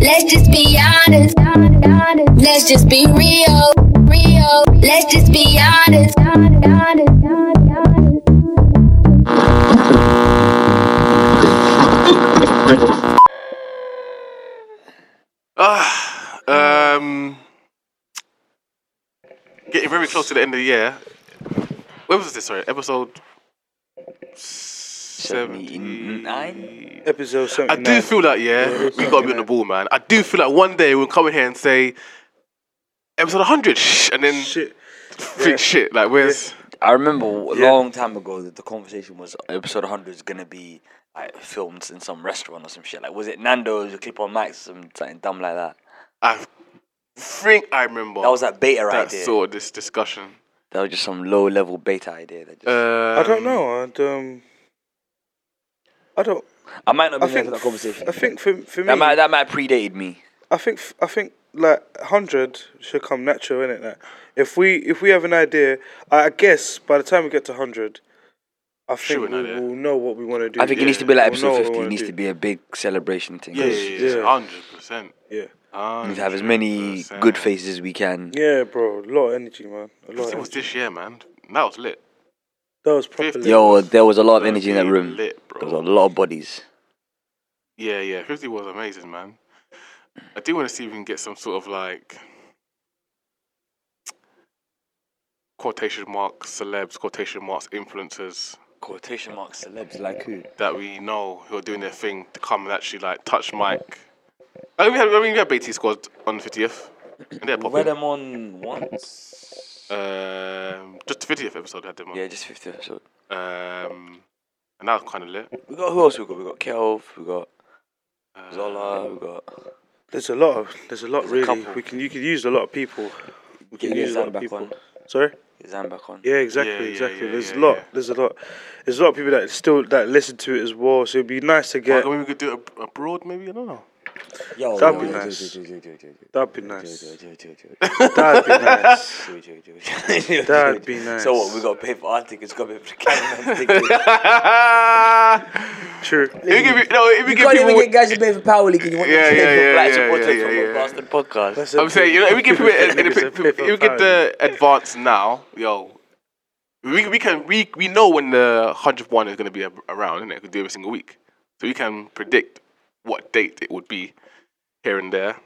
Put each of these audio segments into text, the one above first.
Let's just be honest. Let's just be real. Real. Let's just be honest. Ah, um, getting very close to the end of the year. When was this? Sorry, episode seventy-nine. Episode I do feel like yeah, we gotta be on the ball, man. I do feel like one day we'll come in here and say episode hundred, and then Shit. think shit. Like where's I remember a Yeah. long time ago that the conversation was episode 100 is gonna be like filmed in some restaurant or some shit. Like, was it Nando's? or clip on Max, some something dumb like that. I think I remember That was that beta that idea. sort of this discussion. That was just some low level beta idea. That just, Um, I don't know. And, um, I don't. I might not be there think. for that conversation. I think for for me, that might that might predated me. I think I think like hundred should come natural in it. Like, if we if we have an idea, I guess by the time we get to hundred, I think an we idea. will know what we want to do. I think it needs to be like We'll know episode what we 50. It wanna needs do. to be a big celebration thing. Yeah, yeah, yeah, Yeah. hundred percent. Yeah, We need to have as many good faces as we can. yeah, bro. A lot of energy, man. A lot. Of It was energy. this year, man. That was lit. That was proper. 50. Yo, there was a lot of energy in that room. Lit, There was a lot of bodies. Yeah, yeah. Fifty was amazing, man. I do want to see if we can get some sort of like quotation marks, celebs, quotation marks, influencers Quotation marks celebs like who? that we know who are doing their thing to come and actually like touch Mike. I mean, we had, I mean, we had BT squad on the fiftieth, and they're We popping. read them on once. Um, just the fiftieth episode had them on. Yeah, just 50 episode. Um, and that was kind of lit. We got who else? We got we got Kelv. We got Uh, Zola. We got There's a lot of. There's a lot There's really. couple. we can. You can use a lot of people. We can get use a lot of people. on. Sorry. Get Zan back on. Yeah, exactly, Yeah, yeah, exactly. yeah, there's yeah, a lot. yeah. There's a lot. There's a lot of people that still that listen to it as well. So it'd be nice to get. Well, maybe we could do it abroad, maybe I don't know. Yo, That'd be nice. That'd be nice. That'd be nice. That'd be nice. So what? We got to pay for our tickets. Got to pay for the cameraman tickets. True. If we give, no, if we You give can't people, even get guys to pay for Power League, you want Yeah, to yeah, pay for yeah, Black yeah, supporters yeah, from yeah, a yeah. bastard podcast. That's I'm saying, you know, if we give people, if, Niggas if, are pay if, for if we get the advance now, yo, we we can we we know when the hundredth one is going to be around, and it could do every single week, so we can predict what date it would be here and there.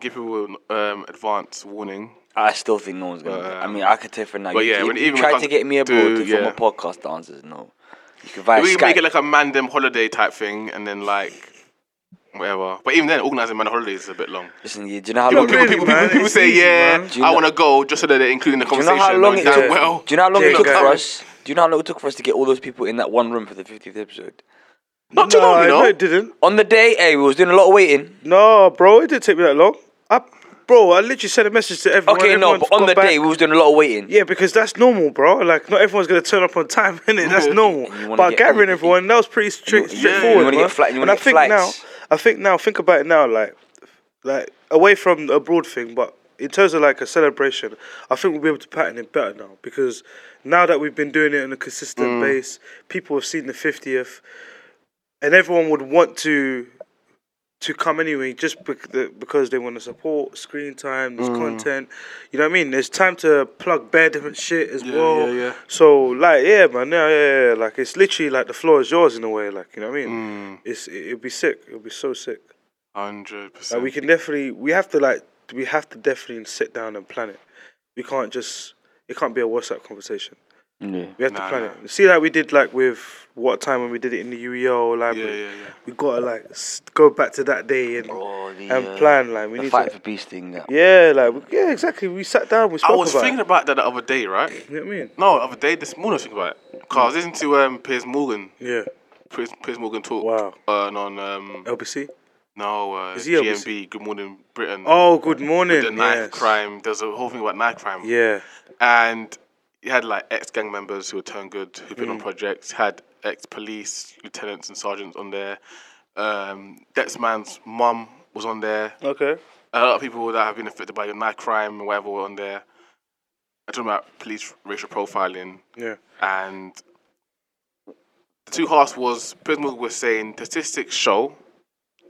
Give people um, advance warning. I still think no one's gonna. But, I um, mean, I could tell for now. but you, yeah, you, when- you even tried to get me abroad to- to, from yeah. a podcast dancers. No, you can via we Skype. make it like a mandem holiday type thing, and then like whatever. But even then, organising man holidays is a bit long. Listen, you, do you know how People, long? people, really, people, people, people say, easy, yeah, you I want to go, just so that they're including the conversation. Do you know how long it knowing damn took? well. Do you know how long Yeah, it took for us? Do you know how long it took for us to get all those people in that one room for the 50th episode? Not too no, long, you know. No, it didn't. On the day, hey, we was doing a lot of waiting. No, bro, it didn't take me that long. I, bro, I literally sent a message to everyone. Okay, no, everyone's but on got the back. day, we was doing a lot of waiting. Yeah, because that's normal, bro. Like, not everyone's gonna turn up on time, innit? That's normal. You wanna But get- gathering you- everyone, that was pretty straight, you- you straightforward, wanna man. get flight- you and wanna I get think flights. now, I think now, think about it now, like, like away from the abroad thing, but in terms of like a celebration, I think we'll be able to pattern it better now because now that we've been doing it on a consistent Mm. base, people have seen the fiftieth, and everyone would want to to come anyway just because they want to support screen time, Mm. content. You know what I mean? There's time to plug bare different shit as Yeah, well. yeah, yeah. So like yeah, man, yeah, yeah, yeah. Like it's literally like the floor is yours in a way. Like you know what I mean? Mm, It's it'll be sick. It'll be so sick. Hundred Like percent. we can definitely we have to like we have to definitely sit down and plan it. We can't just it can't be a WhatsApp conversation. Yeah. We have Nah, to plan nah. it. See like we did like with what time when we did it in the UEL library. yeah, yeah. We gotta like s- go back to that day and Oh, the, and uh, plan. Like we the need fight to. for peace thing. That. Yeah, like we- yeah, exactly. We sat down. We spoke I was about thinking it. about that the other day, right? You know what I mean? No, the other day, this morning I was thinking about it. Cause I was listening to um, Piers Morgan, Yeah. Piers, Piers Morgan talk Wow. uh, on um, LBC. no uh, Is he LBC? GMB, Good Morning Britain. Oh, good morning. the knife yes. crime. There's a whole thing about knife crime. Yeah. and you had like ex gang members who were turned good, who've been on Mm. projects. Had ex police lieutenants and sergeants on there. Um, Dexman's mum was on there. Okay. A lot of people that have been affected by knife crime and whatever were on there. I'm talking about police racial profiling Yeah. and the two halves was Prism was saying statistics show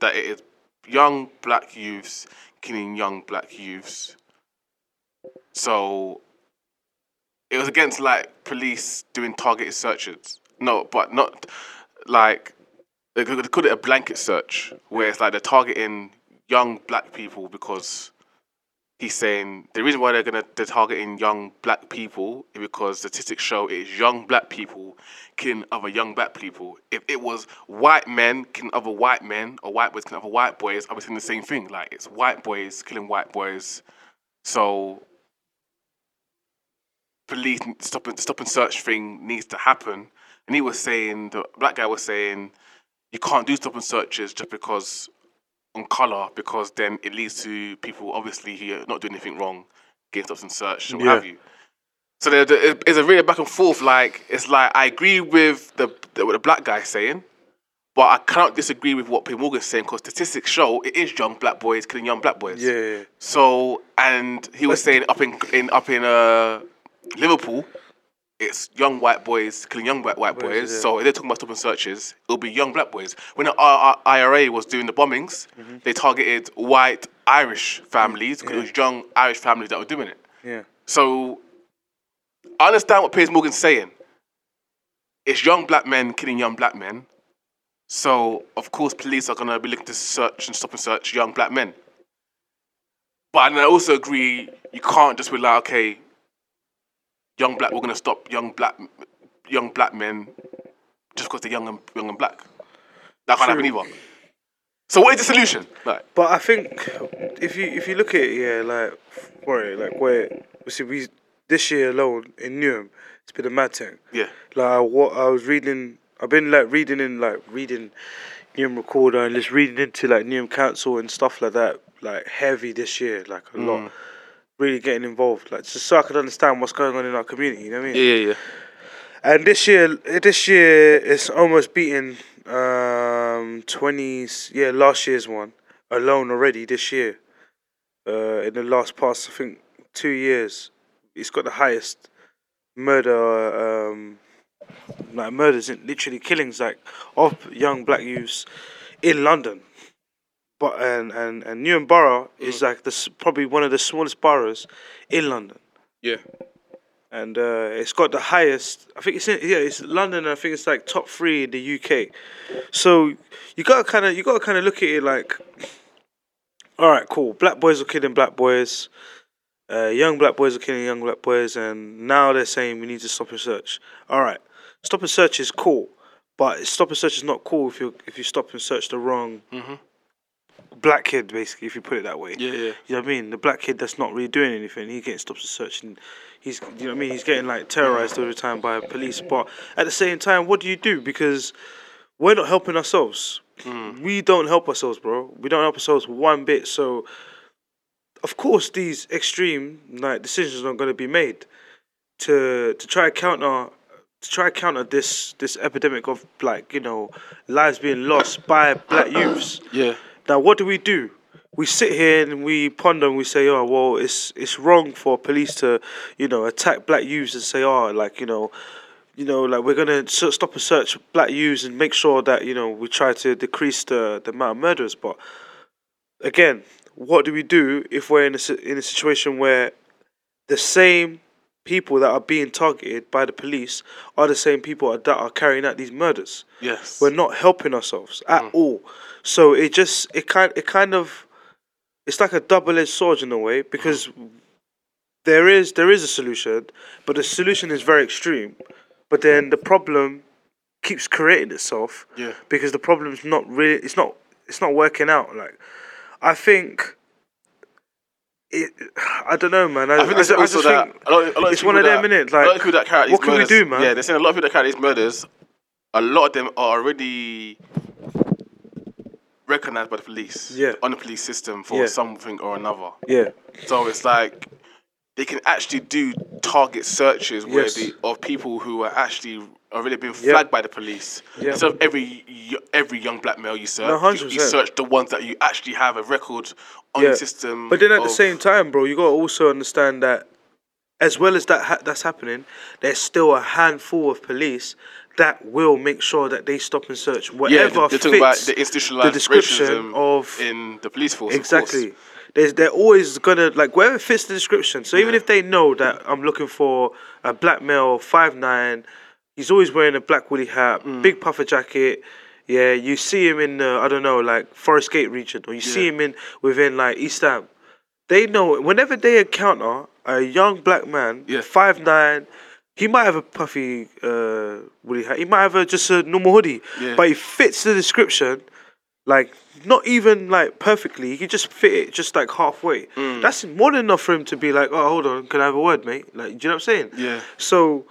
that it is young black youths killing young black youths. So it was against like police doing targeted searches. No, but not like they could call it a blanket search, where it's like they're targeting young black people because he's saying the reason why they're gonna they're targeting young black people is because statistics show it is young black people killing other young black people. If it was white men killing other white men or white boys killing other white boys, I was saying the same thing. Like it's white boys killing white boys. So police stop and stop and search thing needs to happen. And he was saying the black guy was saying you can't do stop and searches just because on colour because then it leads to people obviously who are not doing anything wrong getting stops and search and what Yeah. have you. So there, there is a really back and forth. Like it's like I agree with the, the what the black guy saying, but I cannot disagree with what P Morgan's saying because statistics show it is young black boys killing young black boys. Yeah. So and he was saying up in in up in uh Liverpool, it's young white boys killing young black white Boys, boys. yeah. So if they're talking about stopping searches, it'll be young black boys. When the IRA was doing the bombings, Mm-hmm. they targeted white Irish families because it was young Irish families that were doing it. Yeah. So I understand what Piers Morgan's saying. It's young black men killing young black men. So of course police are gonna be looking to search and stop and search young black men. But and I also agree you can't just be like, okay, young black we're gonna stop young black young black men just because they're young and young and black. That can't happen either. So what is the solution? Like But I think if you if you look at it, yeah, like where like where we see we this year alone in Newham, it's been a mad thing. yeah. Like what I was reading, I've been like reading in like reading Newham Recorder and just reading into like Newham Council and stuff like that, like heavy this year, like a lot. Mm. Really getting involved, like just so I could understand what's going on in our community. You know what I mean? Yeah, yeah, yeah. And this year, this year it's almost beaten um twenties. Yeah, last year's one alone already. This year, uh, in the last past, I think two years, it's got the highest murder, um, like murders, in- literally killings, like of young black youths in London. But and and and Newham Borough is like the probably one of the smallest boroughs in London Yeah. and uh, it's got the highest. I think it's in, yeah, it's London. and I think it's like top three in the UK. So you gotta kind of you gotta kind of look at it like, all right, cool. Black boys are killing black boys. Uh, young black boys are killing young black boys, and now they're saying we need to stop and search. All right, stop and search is cool, but stop and search is not cool if you if you stop and search the wrong black kid, basically, if you put it that way. Yeah, yeah. You know what I mean? The black kid that's not really doing anything, he getting stopped and searched and he's you know what I mean, he's getting like terrorized all the time by police. But at the same time, what do you do? Because we're not helping ourselves. Mm. We don't help ourselves, bro. We don't help ourselves one bit. So of course these extreme like decisions are gonna be made to to try to counter to try to counter this this epidemic of like, you know, lives being lost by black youths. Yeah. Now, what do we do? We sit here and we ponder and we say, oh, well, it's it's wrong for police to, you know, attack black youths and say, oh, like, you know, you know, like we're gonna stop and search black youths and make sure that you know we try to decrease the the amount of murders. But again, what do we do if we're in a in a situation where the same people that are being targeted by the police are the same people that are carrying out these murders? Yes. we're not helping ourselves at Mm. all. So it just it kind it kind of it's like a double edged sword in a way because there is there is a solution, but the solution is very extreme. But then the problem keeps creating itself Yeah. because the problem's not really it's not it's not working out. Like I think it I don't know man. I, I think it's also just that a lot, a lot it's one of them, innit? a lot Like, of people that carry out what these can we do, man? Yeah, they're saying a lot of people that carry out these murders. A lot of them are already recognized by the police. Yeah. On the police system for Yeah. something or another. yeah. So it's like they can actually do target searches where Yes. the of people who are actually already been Yeah. flagged by the police. Yeah. Instead of every every young black male you search, No, you, you search the ones that you actually have a record on Yeah. the system. But then at the same time, bro, you gotta also understand that as well as that ha- that's happening, there's still a handful of police that will make sure that they stop and search whatever they- they're talking about fits the institutionalized description racism of in the police force. exactly. There's, they're always gonna like wherever fits the description. So even if they know that I'm looking for a black male, five nine, he's always wearing a black woolly hat, Mm. big puffer jacket. Yeah, you see him in the I don't know like Forest Gate region, or you see him in within like East Ham. They know whenever they encounter a young black man, Yeah. five nine. He might have a puffy uh, woolly hat. He might have a, just a normal hoodie, Yeah. but he fits the description like not even like perfectly. He could just fit it just like halfway. Mm. That's more than enough for him to be like, oh, hold on, can I have a word, mate? Like, do you know what I'm saying? Yeah. So,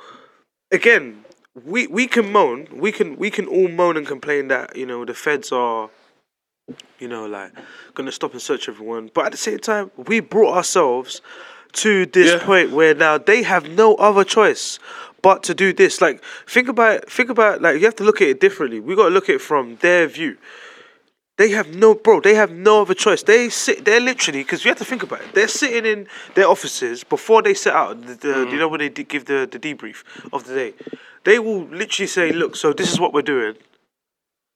again, we we can moan, we can we can all moan and complain that you know the feds are, you know, like gonna stop and search everyone. But at the same time, we brought ourselves to this Yeah. point where now they have no other choice but to do this. Like, think about think about like you have to look at it differently. We got to look at it from their view. They have no, bro. They have no other choice. They sit. They're literally because you have to think about it. They're sitting in their offices before they set out. The, the, mm. You know when they de- give the the debrief of the day, they will literally say, "Look, so this is what we're doing.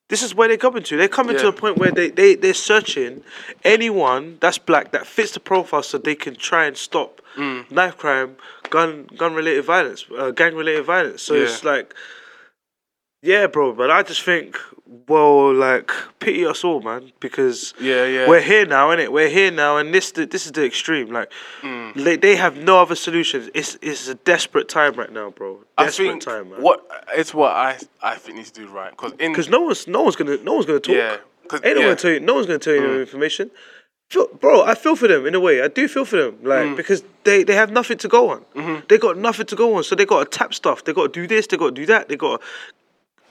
This is where they're coming to. They're coming to a point where they they they're searching anyone that's black that fits the profile, so they can try and stop Mm. knife crime, gun gun related violence, uh, gang related violence. So it's like." Yeah, bro, but I just think, well, like pity us all, man, because Yeah, yeah. we're here now, innit? We're here now, and this the, this is the extreme. Like, Mm. they, they have no other solutions. It's it's a desperate time right now, bro. I Desperate think time, man. what it's what I I think needs to do right because Because no one's no one's gonna no one's gonna talk. yeah Ain't no yeah, one tell you. No one's gonna tell you no Mm. information. Bro, I feel for them in a way. I do feel for them, like Mm. because they they have nothing to go on. Mm-hmm. They got nothing to go on, so they got to tap stuff. They got to do this. They got to do that. They got. to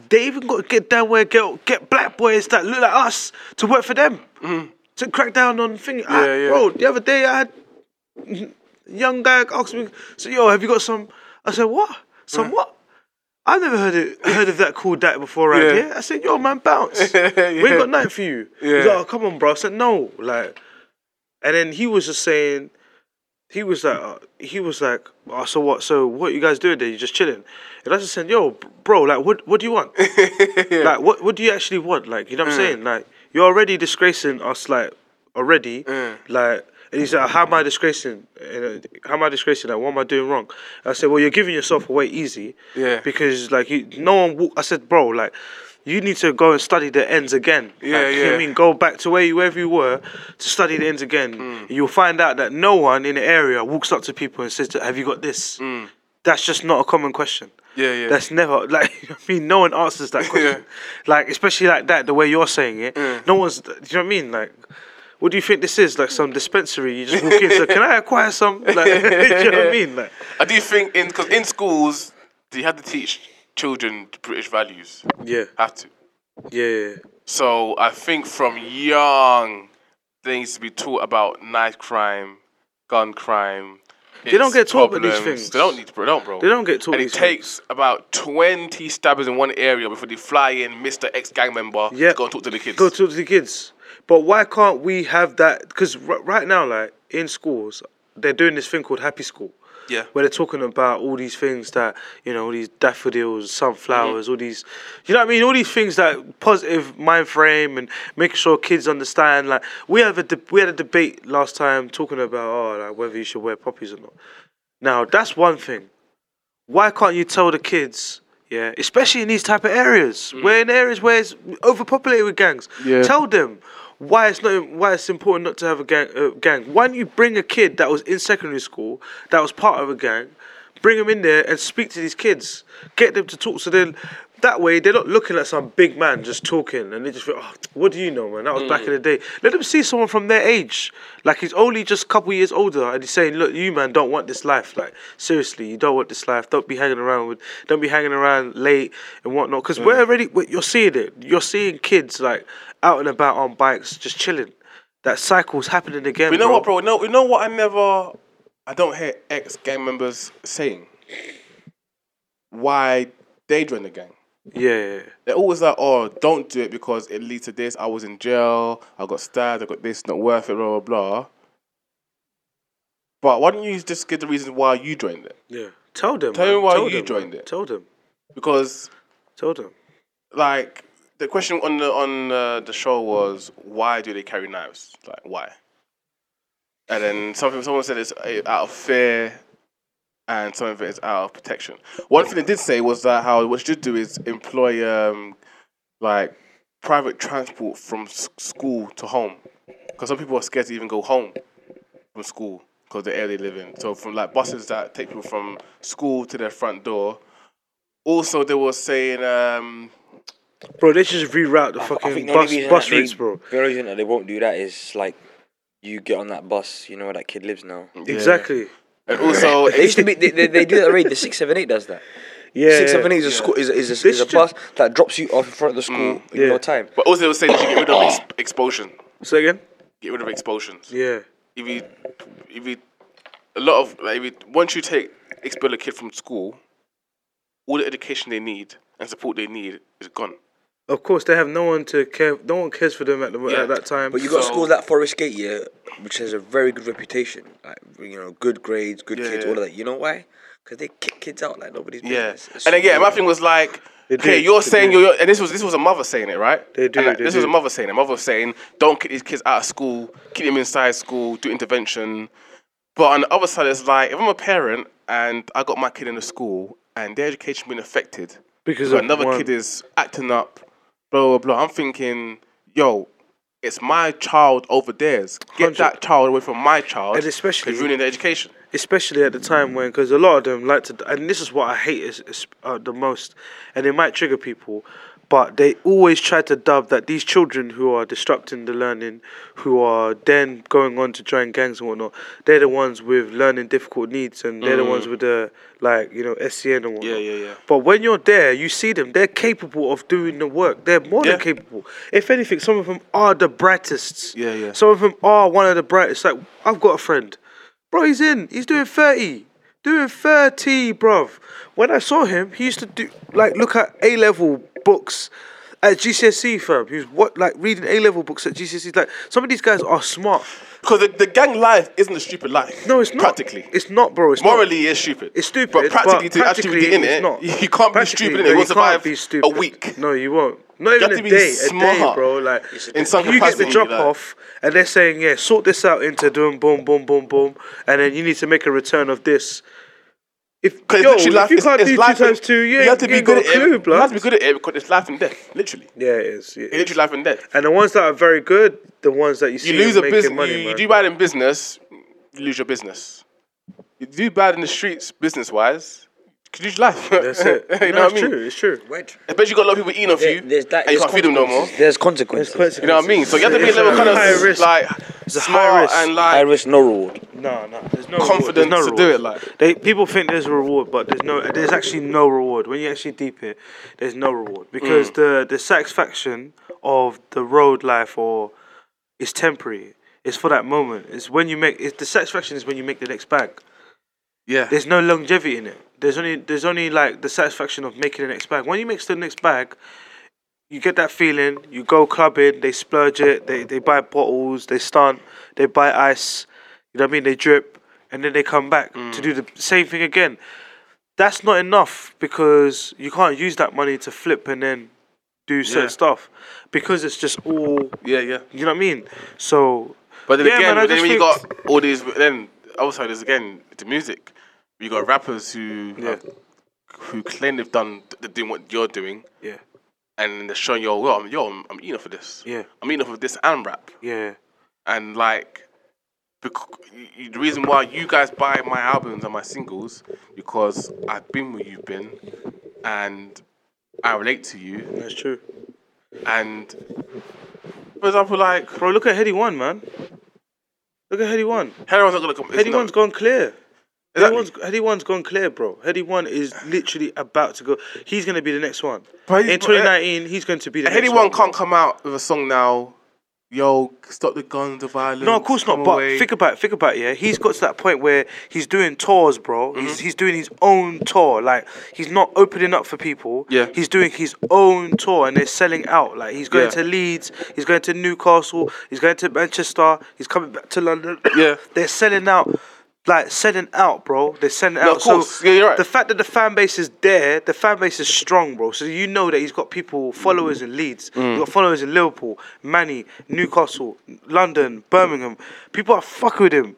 They even got to get down where get get black boys that look like us to work for them to crack down on thing. I- Mm-hmm. Yeah, yeah. Bro, the other day I had young guy ask me, so yo, have you got some? I said what? Some what? I never heard it heard of that called that before right Yeah. here. I said, yo, man, bounce. We ain't got nothing for you. He's Yeah. like, oh, come on, bro. I said, no. Like, and then he was just saying, he was like, uh, he was like, oh, so what? So what you guys doing there? You just chilling? And I just said, yo, bro, like, what, what do you want? Like, what, what do you actually want? Like, you know what I'm saying? Like, you're already disgracing us, like, already. Mm. Like, and he's like, how am I disgracing? Uh, How am I disgracing? Like, what am I doing wrong? I said, well, you're giving yourself away easy. Yeah. Because like, you, no one. Walk, I said, bro, like, you need to go and study the ends again. Yeah, like, what I mean, go back to where you wherever you were to study the ends again. Mm. You'll find out that no one in the area walks up to people and says, "Have you got this?" That's just not a common question. Mm. Yeah, yeah. That's never like I mean, no one answers that question. yeah. Like especially like that, the way you're saying it. Mm. No one's. Do you know what I mean? Like, what do you think this is? Like some dispensary? You just walk in. So can I acquire some? Like, do you know what I mean? Like, I do think in because in schools do you have to teach children British values. yeah, Have to. yeah, yeah. So I think from young, things to be taught about knife crime, gun crime. They don't get taught about these things. They don't need to, bro. Don't, bro. They don't get taught And it takes about twenty stabbers in one area before they fly in Mr. Ex gang member Yeah. to go and talk to the kids. Go talk to the kids. But why can't we have that? Because r- right now, like in schools, they're doing this thing called Happy School. Yeah. Where they're talking about all these things that you know, all these daffodils, sunflowers, all these, you know what I mean, all these things that positive mind frame and making sure kids understand. Like we have a de- we had a debate last time talking about oh like whether you should wear poppies or not. Now that's one thing. Why can't you tell the kids? Yeah, especially in these type of areas, mm. where in areas where it's overpopulated with gangs. Yeah. Tell them why it's not why it's important not to have a gang. Gang. Why don't you bring a kid that was in secondary school that was part of a gang, bring them in there and speak to these kids, get them to talk. So then that way they're not looking at some big man just talking and they just feel, oh, what do you know, man? That was back in the mm. day. Let them see someone from their age, like he's only just a couple years older, and he's saying, look, you man don't want this life. Like seriously, you don't want this life. Don't be hanging around with, don't be hanging around late and whatnot. Because mm. we're already, you're seeing it. You're seeing kids like out and about on bikes, just chilling. That cycle's happening again. But you know bro. what, bro? No, you know what? I never, I don't hear ex gang members saying why they joined the gang. Yeah, They're always like, "Oh, don't do it because it leads to this. I was in jail. I got stabbed. I got this. Not worth it. Blah blah blah." But why don't you just give the reason why you joined it? Yeah. Tell them. Tell man. me why Tell you them, joined man. it. Tell them. Because Tell them. like the question on the on uh, the show was why do they carry knives? Like why? And then something someone said it's uh, out of fear, and some of it is out of protection. One thing they did say was that how what you should do is employ um like private transport from s- school to home, because some people are scared to even go home from school because the area they live in. So from like buses that take people from school to their front door. Also, they were saying um, Bro, they should just reroute the I fucking think the bus, only reason bus that they, routes, bro. The only reason that they won't do that is like you get on that bus, you know where that kid lives now. Exactly. And also, They used to be they, they, they do that already. The six seven eight does that. Yeah. six yeah. seven eight is a school is a, is a, is a bus that drops you off in front of the mm, school in yeah. no time. but also they were saying you should get rid of ex- expulsion. Say again? Get rid of expulsions. Yeah. If you, if you, a lot of like, if you, once you take expel a kid from school, all the education they need and support they need is gone. Of course, they have no one to care. No one cares for them at the Yeah. at that time. But you got So- schools like Forest Gate, yeah, which has a very good reputation. Like you know, good grades, good Yeah, kids, yeah. all of that. You know why? Because they kick kids out like nobody's Yeah, business. It's and again, my thing was like, They okay, do, you're they saying do. you're, and this was this was a mother saying it, right? They do, And, like, they this was a mother saying it. A mother was saying, don't kick these kids out of school, keep them inside school, do intervention. But on the other side, it's like if I'm a parent and I got my kid in a school and their education being affected Because because of another one- kid is acting up, blah blah blah. I'm thinking, yo. It's my child over theirs. Get Hundred. that child away from my child. And especially- ruining their education. especially at the time when because a lot of them like to and this is what i hate is, is uh, the most and it might trigger people but they always try to dub that these children who are disrupting the learning who are then going on to join gangs and whatnot they're the ones with learning difficult needs and they're the ones with the like you know SEN and whatnot Mm. Yeah, yeah, yeah. but when you're there you see them they're capable of doing the work they're more Yeah. than capable if anything some of them are the brightest Yeah, yeah. some of them are one of the brightest like i've got a friend Bro, he's in. He's doing 30. Doing 30, bruv. When I saw him, he used to do, like, look at A level books at GCSE, fam. He was, what, like, reading A level books at GCSE. Like, some of these guys are smart. Because the, the gang life isn't a stupid life. No, it's not. Practically. It's not, bro. It's not. Morally, it's stupid. It's stupid. But practically, to practically actually get in it's it, not. you you can't be stupid in it. You you won't survive can't be stupid. a week. No, you won't. Not even have a to be day. A day, bro. Like in some you get the drop like- off, and they're saying, "Yeah, sort this out into doing boom, boom, boom, boom," and then you need to make a return of this. If Because yo, literally if you it's, can't it's do two life times two, you, you have to be good at clue, it. You have to be good at it because it's life and death. Literally, Yeah, it is. It it's is. literally life and death. And the ones that are very good, the ones that you see You lose a making business. money, You, you do bad in business, you lose your business. You do bad in the streets, business wise, you lose your life. That's it. you no, know it's what I mean? true. It's true. Wait. I bet you got a lot of people eating off There- you, there's that. and you can't feed them no more. consequences. There's consequences. You know what I mean? So you have to be a It's level a kind of like It's a high risk. and High like risk, no reward. No, no, there's no confidence reward. There's no to do it. Like They people think there's a reward, but there's no. There's actually no reward when you actually deep it. There's no reward because Mm. the the satisfaction of the road life or is temporary. It's for that moment. It's when you make. It's the satisfaction is when you make the next bag. yeah, There's no longevity in it. There's only there's only like the satisfaction of making the next bag. When you make the next bag, you get that feeling. You go clubbing, they splurge it. They they buy bottles, they stunt, they buy ice. You know what I mean? They drip, and then they come back to mm. do the same thing again. That's not enough because you can't use that money to flip and then do certain Yeah. stuff because it's just all. yeah, yeah. You know what I mean? So. But then Yeah, again, man, then when you got all these, then outside is again the music. You got rappers who Yeah. who claim they've done they're doing what you're doing, Yeah. And they're showing yo, well, I'm, yo, I'm, I'm eating off of this. Yeah. I'm eating off of this and rap, Yeah. and like. bec- you- The reason why you guys buy my albums and my singles because I've been where you've been, and I relate to you. That's true. And for example, like Bro, look at Headie One, man. Look at Headie One. Heron's not gonna come. Headie not- One's gone clear. Headie Exactly. One's, Headie One's gone clear, bro. Headie One is literally about to go. He's going to be the next one. But In 2019, he's going to be the next Anyone one. can't come out with a song now. Yo, stop the guns, the violence. No, of course not. But away. think about it. Think about it. Yeah, he's got to that point where he's doing tours, bro. Mm-hmm. He's he's doing his own tour. Like he's not opening up for people. Yeah. He's doing his own tour, and they're selling out. Like he's going Yeah. to Leeds. He's going to Newcastle. He's going to Manchester. He's coming back to London. Yeah. they're selling out. Like sending out, bro. They're sending No, out. of course. So Yeah, you're right. the fact that the fan base is there, the fan base is strong, bro. So you know that he's got people, followers in Leeds. Mm. Got followers in Liverpool, Manny, Newcastle, London, Birmingham. People are fucking with him.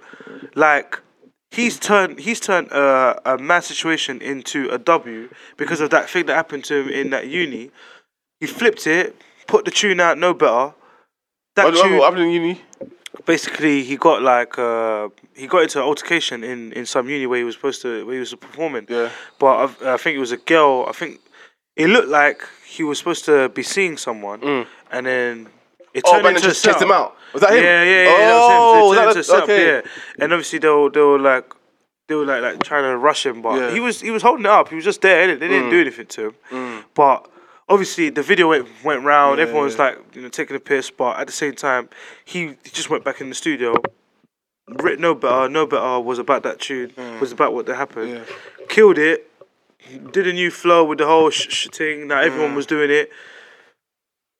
Like he's turned he's turned uh, a mad situation into a W because of that thing that happened to him in that uni. He flipped it, put the tune out, no better. That what, tune, what happened in uni? Basically he got like uh, he got into an altercation in, in some uni where he was supposed to where he was performing. Yeah. But I, I think it was a girl. I think it looked like he was supposed to be seeing someone, and then it Mm. Oh, turned into just chased him out. Was that him? Yeah, yeah, yeah. Oh, that was him. So turned that into a setup, okay. yeah. And obviously they were they were like they were like like trying to rush him, but Yeah. he was he was holding it up. He was just there. They didn't Mm. do anything to him. But obviously the video went went round. Yeah, Everyone was yeah. like you know taking a piss, but at the same time he, he just went back in the studio. Writ no better, no better was about that tune. Mm. Was about what that happened. Yeah. Killed it. Did a new flow with the whole sh- sh- thing. Now everyone mm. was doing it.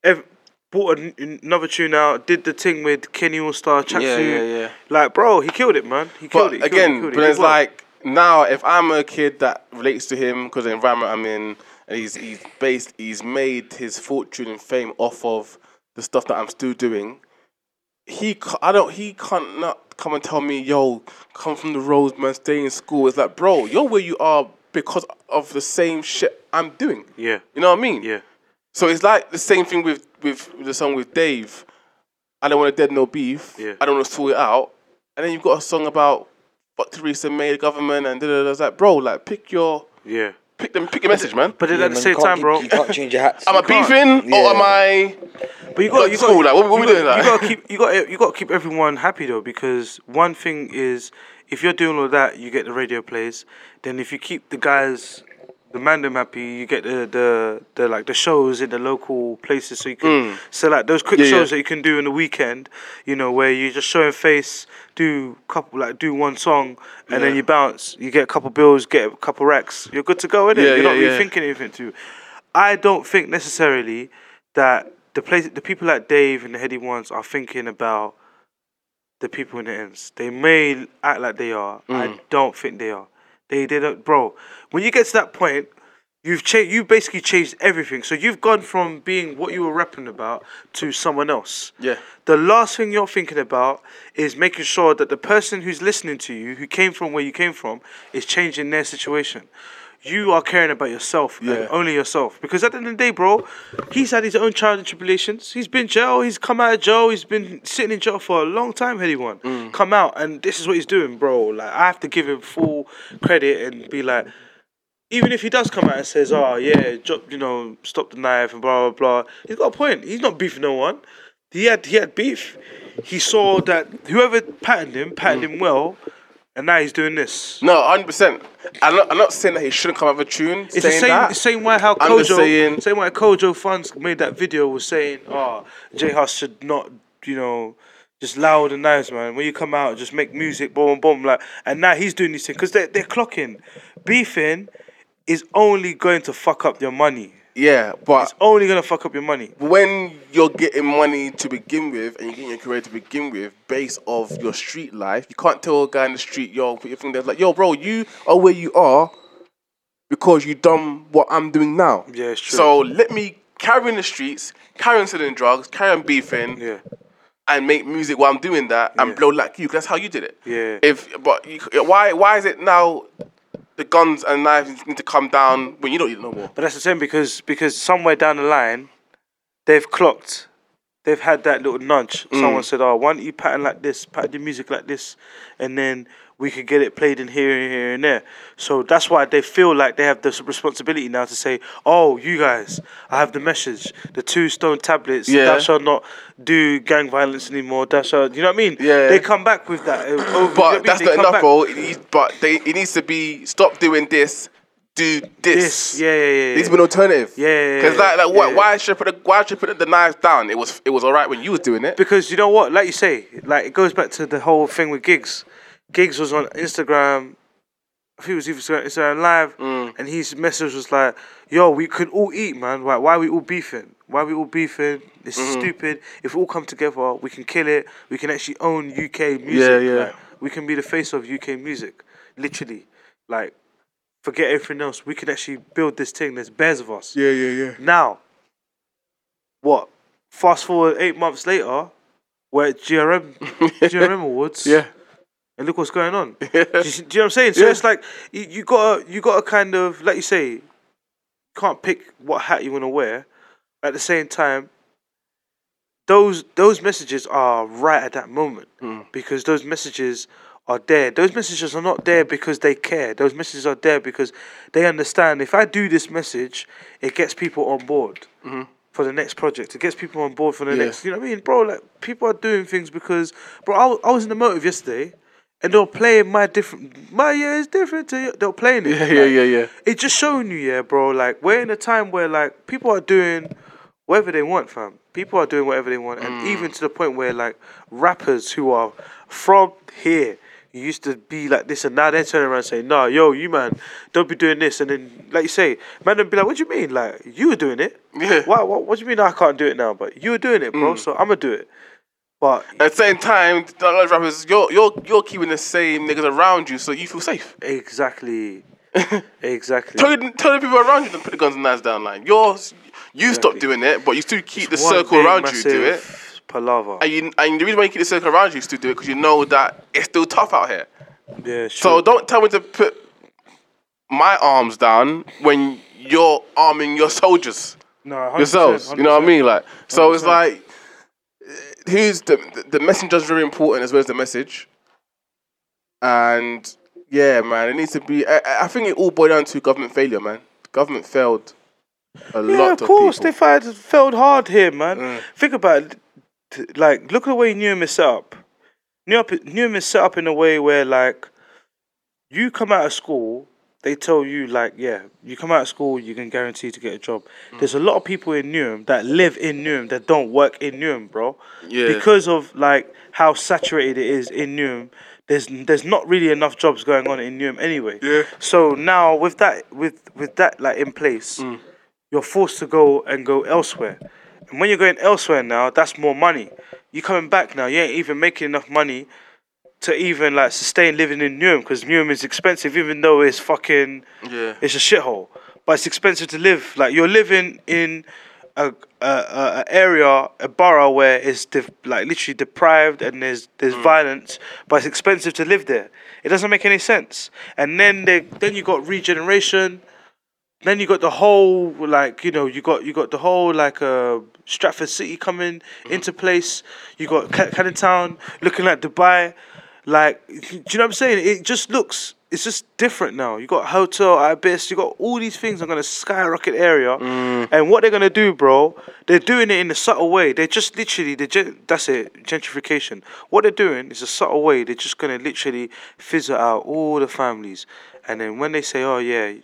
Ev- brought an- another tune out. Did the thing with Kenny Allstar Chat Yeah, yeah, yeah. Like, bro, he killed it, man. He killed But it. he killed again, it, he killed but He it's like now if I'm a kid that relates to him because the environment I'm in, and he's he's based, he's made his fortune and fame off of the stuff that I'm still doing. He, I don't, he can't not come and tell me, yo, come from the roads, man, stay in school. It's like, bro, you're where you are because of the same shit I'm doing. yeah, You know what I mean? yeah, So it's like the same thing with with the song with Dave. I don't want to dead no beef. Yeah. I don't want to sort it out. And then you've got a song about fuck Theresa May, the government, and da da da. It's like, bro, like pick your yeah. Pick them, pick your message, man. But then Yeah, at the man, same can't- time, you- bro. You can't change your hats. am I You can't. beefing or Yeah. am I? But you Like, got, you school, got, like, what- what we you doing, got, like? you got to keep, you got, you got to keep everyone happy though, because one thing is, if you're doing all that, you get the radio plays. Then if you keep the guys, the mandem happy, you get the, the, the like the shows in the local places, so you can so like those quick Mm. Yeah, shows yeah. that you can do in the weekend, you know, where you just showing face, do couple like do one song, and then you bounce, you get a couple bills, get a couple racks, you're good to go, innit? Yeah, you're not really yeah. thinking anything too. I don't think necessarily that the place, the people like Dave and the Headie ones are thinking about the people in the ends. They may act like they are. Mm. I don't think they are. They they don't, bro. When you get to that point, you've changed. You basically changed everything. So you've gone from being what you were rapping about to someone else. Yeah. The last thing you're thinking about is making sure that the person who's listening to you, who came from where you came from, is changing their situation. You are caring about yourself Yeah. and only yourself. Because at the end of the day, bro, he's had his own child and tribulations. He's been jail. He's come out of jail. He's been sitting in jail for a long time. Headie one, Mm. come out, and this is what he's doing, bro. Like I have to give him full credit and be like, even if he does come out and says, "Oh yeah, drop, you know, stop the knife and blah blah blah," he's got a point. He's not beefing no one. He had he had beef. He saw that whoever patterned him patterned him well, and now he's doing this. No, hundred percent. I'm not. I'm not saying that he shouldn't come out with a tune. It's the same that. same way how I'm Kojo saying- same way Kojo Funds made that video was saying, ah, "Oh, J Hus should not, you know." Just loud and nice, man. When you come out, just make music, boom, boom, like. And now he's doing these things because they're they're clocking. Beefing is only going to fuck up your money. Yeah, but It's only gonna fuck up your money. when you're getting money to begin with and you're getting your career to begin with based off your street life, you can't tell a guy in the street, yo, put your thing there. Like, yo, bro, you are where you are because you done what I'm doing now. Yeah, it's true. So let me carry in the streets, carry on selling drugs, carry on beefing, Yeah, and make music while I'm doing that and Yeah. blow like you. 'cause that's how you did it. Yeah. If but you, why why is it now the guns and knives need to come down when you don't need it no more? but that's the same because because somewhere down the line, they've clocked. They've had that little nudge. Mm. Someone said, "Oh, why don't you pattern like this, pattern your music like this, and then we could get it played in here and here and there." So that's why they feel like they have the responsibility now to say, "Oh, you guys, I have the message, the two stone tablets. Yeah. Thou shalt not do gang violence anymore. Thou shalt, you know what I mean? Yeah. They come back with that. over- you know what I But mean? that's not enough, bro. But they, it needs to be stop doing this, do this. This, yeah, yeah, yeah. It needs to be an alternative. Yeah, yeah, yeah, Because like, like, why, yeah. why should I put the, why should I put the knives down? It was, it was alright when you was doing it. Because you know what, like you say, like it goes back to the whole thing with Giggs. Giggs was on Instagram. I think it was either Instagram Live, Mm. and his message was like, "Yo, we could all eat, man. Why? Why we all beefing? Why are we all beefing? It's Mm-hmm. stupid. If we all come together, we can kill it. We can actually own UK music. Yeah, yeah. Like, We can be the face of UK music, literally. Like, forget everything else. We can actually build this thing. There's bears of us. Yeah, yeah, yeah. Now, what? Fast forward eight months later, we're at GRM, GRM Awards. Yeah. And look what's going on. do, you, do you know what I'm saying? So Yeah. it's like you, you gotta you gotta kind of like you say, can't pick what hat you wanna wear. At the same time, those those messages are right at that moment hmm. because those messages are there. Those messages are not there because they care. Those messages are there because they understand. If I do this message, it gets people on board mm-hmm. for the next project. It gets people on board for the Yeah. next. You know what I mean, bro? Like people are doing things because, bro. I, I was in the motive yesterday, and they were playing my different. My yeah is different to you. They were playing it. Yeah, yeah, like, yeah, yeah. It's just showing you, yeah, bro. Like we're in a time where like people are doing whatever they want, fam. People are doing whatever they want, and Mm. even to the point where like rappers who are from here used to be like this, and now they're turning around and saying, "Nah, yo, you man, don't be doing this." And then, like you say, man, would be like, "What do you mean? Like you were doing it? Yeah. Why? What, what do you mean I can't do it now? But you were doing it, bro. So I'm gonna do it." But At the same time, a lot of rappers, you're you're you're keeping the same niggas around you, so you feel safe. exactly, exactly. Tell the, tell the people around you to put the guns and knives down. Like you're, you stop doing it, but you still keep the circle around you do it. Palaver. And, you, and the reason why you keep the circle around you is to do it because you know that it's still tough out here. yeah, So don't tell me to put my arms down when you're arming your soldiers no, 100%, yourselves. You know what I mean? Like, so it's 100%. like, uh, who's the the- messenger's very important as well as the message. And yeah, man, it needs to be. I, I- think it all boiled down to government failure, man. Government failed a Yeah, lot of course. people. They fired, failed hard here, man. Mm. Think about it. Like, look at the way Newham is set up. Newham, Newham is set up in a way where, like, you come out of school, they tell you, like, yeah, you come out of school, you can guarantee to get a job. Mm. There's a lot of people in Newham that live in Newham that don't work in Newham, bro. Yeah. Because of, like, how saturated it is in Newham. There's, there's not really enough jobs going on in Newham anyway. Yeah. So now with that with with that like in place, Mm. you're forced to go and go elsewhere. And when you're going elsewhere now, that's more money. You're coming back now, you ain't even making enough money to even like sustain living in Newham because Newham is expensive, even though it's fucking Yeah. it's a shithole. But it's expensive to live. Like you're living in a a, a, area, a borough where it's de- like literally deprived and there's there's violence, but it's expensive to live there. It doesn't make any sense. And then they then you got regeneration. Then you got the whole like you know you got you got the whole like uh Stratford City coming into place. You got Ca- Canning Town looking like Dubai. Like, do you know what I'm saying? It just looks, it's just different now. You got Hotel Ibis, you got all these things are gonna skyrocket area. Mm. And what they're gonna do, bro? They're doing it in a subtle way. They're just literally, they gen- that's it, gentrification. What they're doing is a subtle way. They're just gonna literally fizzle out all the families. And then when they say, oh yeah,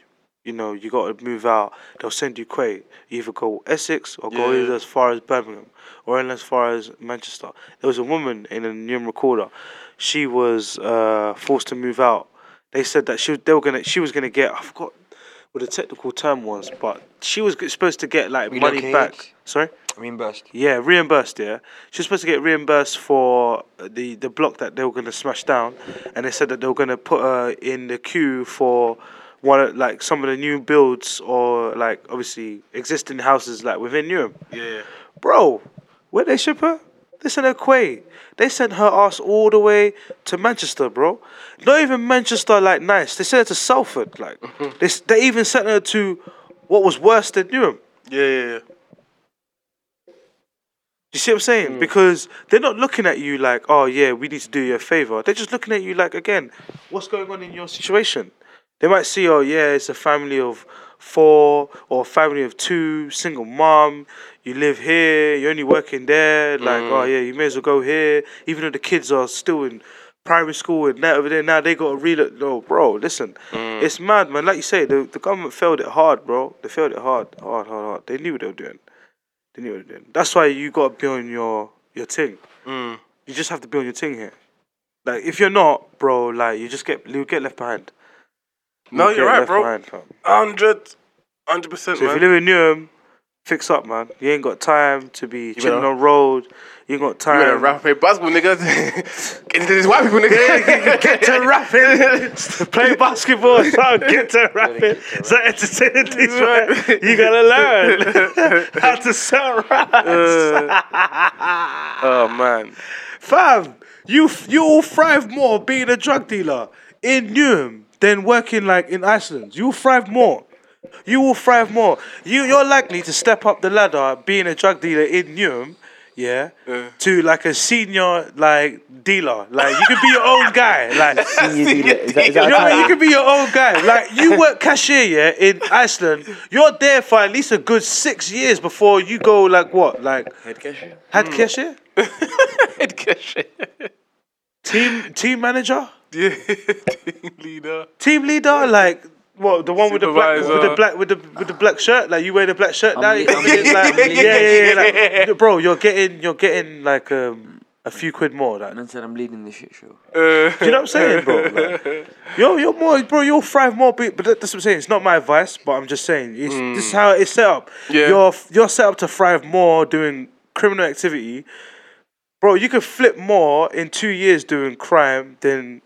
you know, you got to move out. They'll send you quay. You either go Essex or go Yeah. as far as Birmingham or in as far as Manchester. There was a woman in a Newham recorder. She was uh, forced to move out. They said that she they were gonna she was gonna get I forgot what the technical term was, but she was supposed to get like money back. Sorry. Reimbursed. Yeah, reimbursed. Yeah, she was supposed to get reimbursed for the the block that they were gonna smash down, and they said that they were gonna put her in the queue for one of like some of the new builds or like obviously existing houses like within Newham. Yeah. Bro, where they ship her? They sent her Quay. They sent her ass all the way to Manchester, bro. Not even Manchester like nice. They sent her to Salford. Like mm-hmm. they s- they even sent her to what was worse than Newham. Yeah, yeah, yeah. You see what I'm saying? Mm. Because they're not looking at you like, oh yeah, we need to do you a favor. They're just looking at you like, again, what's going on in your situation? They might see, oh yeah, it's a family of four or a family of two, single mom. You live here, you're only working there. Like, oh yeah, you may as well go here, even though the kids are still in primary school and that over there. Now they got to relook. No, bro, listen, it's mad, man. Like you say, the the government failed it hard, bro. They failed it hard, hard, hard, hard. They knew what they were doing. They knew what they were doing. That's why you got to be on your your thing. Mm. You just have to be on your thing here. Like if you're not, bro, like you just get you get left behind. No, You you're right, bro. Hundred, hundred percent, So if man. you live in Newham, Fix up, man. You ain't got time to be chilling better- on road. You ain't got You time. better rap play basketball, nigga. Get into this white people, nigga. get to rapping. Play basketball, son. Get to rapping. Start entertaining these man. You gotta learn how to sell uh, raps. oh man. Fam, you you will thrive more being a drug dealer in Newham than working like in Iceland. You will thrive more. You will thrive more. You you're likely to step up the ladder being a drug dealer in Newham, yeah, to like a senior like dealer. Like you could be your own guy. Like Senior dealer. Is that, is that you know, you could be your own guy. Like you work cashier, yeah, in Iceland. You're there for at least a good six years before you go like what, like Head cashier. head hmm. cashier, Head cashier. team team manager, Yeah. Team leader. team leader, like. What the one with the black with the black with the with the black shirt? Like you wear the black shirt now? I'm come in, leading- like, I'm leading yeah, yeah, yeah, like, bro, you're getting you're getting like um a few quid more. Like, Man said I'm leading the shit show. Uh, Do you know what I'm saying, bro? Like, you're, you're more, bro. You'll thrive more, but but that's what I'm saying. It's not my advice, but I'm just saying it's, this is how it's set up. Yeah. You're you're set up to thrive more doing criminal activity, bro. You could flip more in two years doing crime than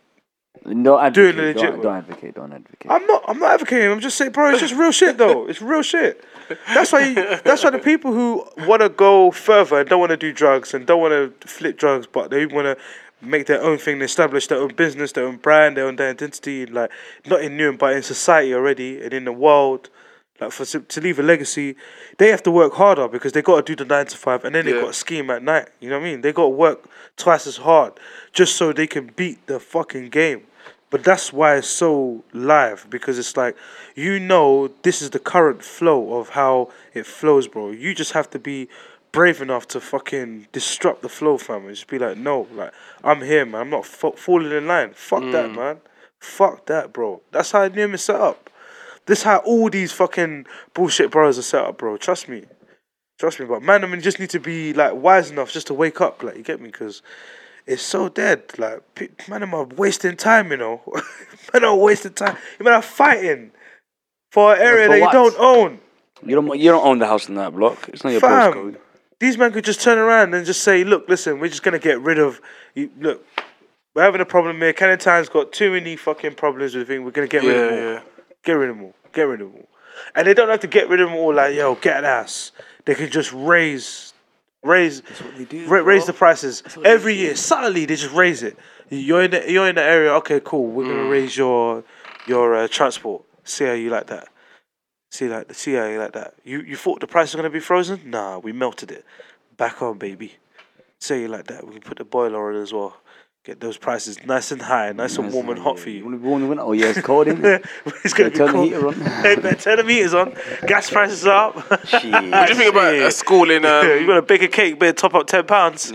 Don't advocate. the legit don't, don't advocate. Don't advocate. I'm not. I'm not advocating. I'm just saying, bro. It's just real shit, though. It's real shit. That's why. You, that's why the people who want to go further and don't want to do drugs and don't want to flip drugs, but they want to make their own thing, establish their own business, their own brand, their own identity, like not in Newham, but in society already and in the world. Like for to to leave a legacy, they have to work harder because they got to do the nine to five, and then they Yeah. got to scheme at night. You know what I mean? They got to work twice as hard just so they can beat the fucking game. But that's why it's so live because it's like you know this is the current flow of how it flows, bro. You just have to be brave enough to fucking disrupt the flow, fam. And just be like, no, like I'm here, man. I'm not fa- falling in line. Fuck that, mm. man. Fuck that, bro. That's how Newham is set up. This how all these fucking bullshit bros are set up, bro. Trust me. Trust me, but man, I mean, just need to be like wise enough just to wake up, like you get me, because it's so dead. Like, man, am I wasting time, you know? man, I'm wasting time. You man, I'm fighting for an area for that you don't own. You don't. You don't own the house in that block. It's not your Fam. postcode. These men could just turn around and just say, "Look, listen, we're just gonna get rid of you. Look, we're having a problem here. Canning Town's got too many fucking problems with things. We're gonna get rid of them all. Yeah, yeah. Get rid of them all. Get rid of them all. And they don't have to get rid of them all like, yo, get an ass. They can just raise, raise, what they do, ra- raise the prices every year. Suddenly they just raise it. You're in the, you're in the area. Okay, cool. We're Mm. gonna raise your your uh, transport. See how you like that. See like see how you like that. You you thought the price was gonna be frozen? Nah, we melted it. Back on, baby. Say you like that. We can put the boiler on as well. Get those prices nice and high, nice and warm and hot for You you. want to be warm in the winter? Oh yeah, it's cold in there. it's gonna be turn the cold. heater on. Hey, man, turn the meters on. Gas prices are up. What do you think about a Shit. school in um, you gotta bake a cake, better top up ten pounds.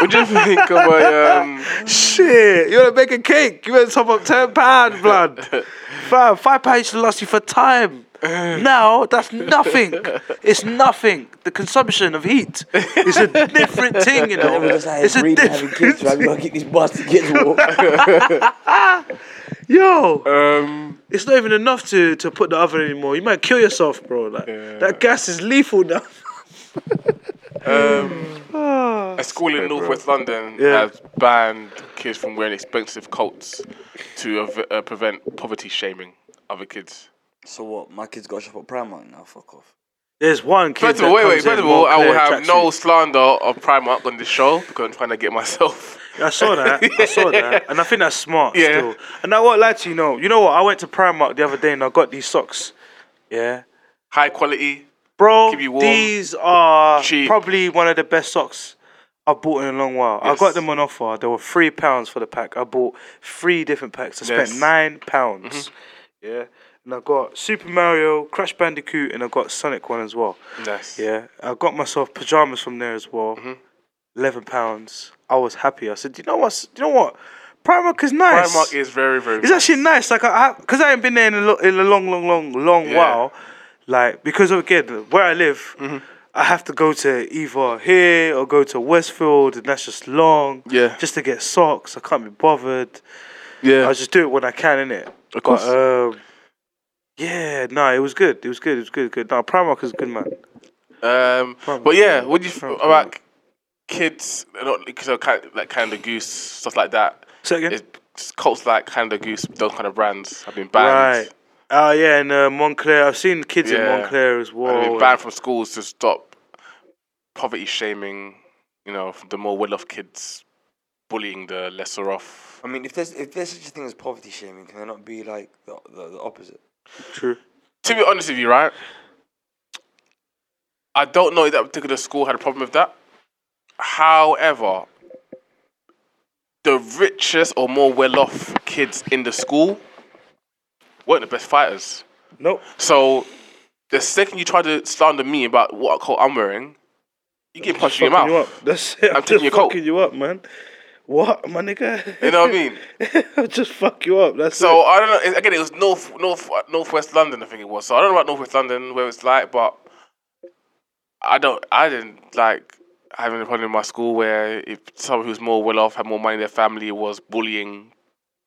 What do you think of a um, Shit, you wanna bake a cake? You better top up ten pounds, blood. Five, five pounds used to last you for time. Now that's nothing. It's nothing. The consumption of heat is a different thing, you know. Just like It's a different having kids, right? We different. gotta keep these bastard kids. Yo, um it's not even enough to to put the oven anymore. You might kill yourself, bro. Like that gas is lethal now. a school in northwest London Yeah. has banned kids from wearing expensive coats to uh, prevent poverty shaming other kids. So what? My kids got to shop at Primark now. Fuck off. There's one kid. First of all, wait, wait. First of all, I will have no slander of Primark on this show because I'm trying to get myself. I saw that. I saw that, and I think that's smart. Yeah. Still. And I won't lie to you. know, you know what? I went to Primark the other day and I got these socks. Yeah, High quality. bro. Keep you warm. These are Cheap. probably one of the best socks I've bought in a long while. I got them on offer. They were three pounds for the pack. I bought three different packs. I spent Yes. Mm-hmm. nine pounds. Yeah, and I got Super Mario, Crash Bandicoot, and I got Sonic one as well. Nice. Yeah, I got myself pajamas from there as well. Mm-hmm. Eleven pounds. I was happy. I said, you know what? You know what? Primark is nice. Primark is very, very. It's actually nice. Like I, because I, haven't been there in a, lo- in a long, long, long, long Yeah. while. Like because of again where I live, Mm-hmm. I have to go to either here or go to Westfield, and that's just long. Yeah. Just to get socks, I can't be bothered. Yeah. I just do it when I can, innit? Of course. But, um, yeah, no, it was good. It was good. It was good. Good. No, Primark is good, man. Um, Probably. but yeah, what do you think Probably. about kids? Not because of kind like Canada Goose stuff like that. Say again. It's cults like Canada Goose, those kind of brands have been banned. Right. Oh yeah, and uh, Moncler. I've seen kids in Yeah. Moncler as And they've well. been banned from schools to stop poverty shaming. You know, the more well-off kids bullying the lesser off. I mean, if there's if there's such a thing as poverty shaming, can there not be like the the, the opposite? True. To be honest with you, right? I don't know if that particular school had a problem with that. However, the richest or more well-off kids in the school weren't the best fighters. Nope. So the second you try to slander me about what coat I'm wearing, you get punched in your mouth. you up. That's it. I'm, I'm taking your coat. you up, man. What, my nigga? You know what I mean? I'll just fuck you up. That's So it. I don't know. Again, it was north, north, northwest London. I think it was. So I don't know about northwest London where it's like, but I don't. I didn't like having a problem in my school where if someone who's more well off had more money in their family was bullying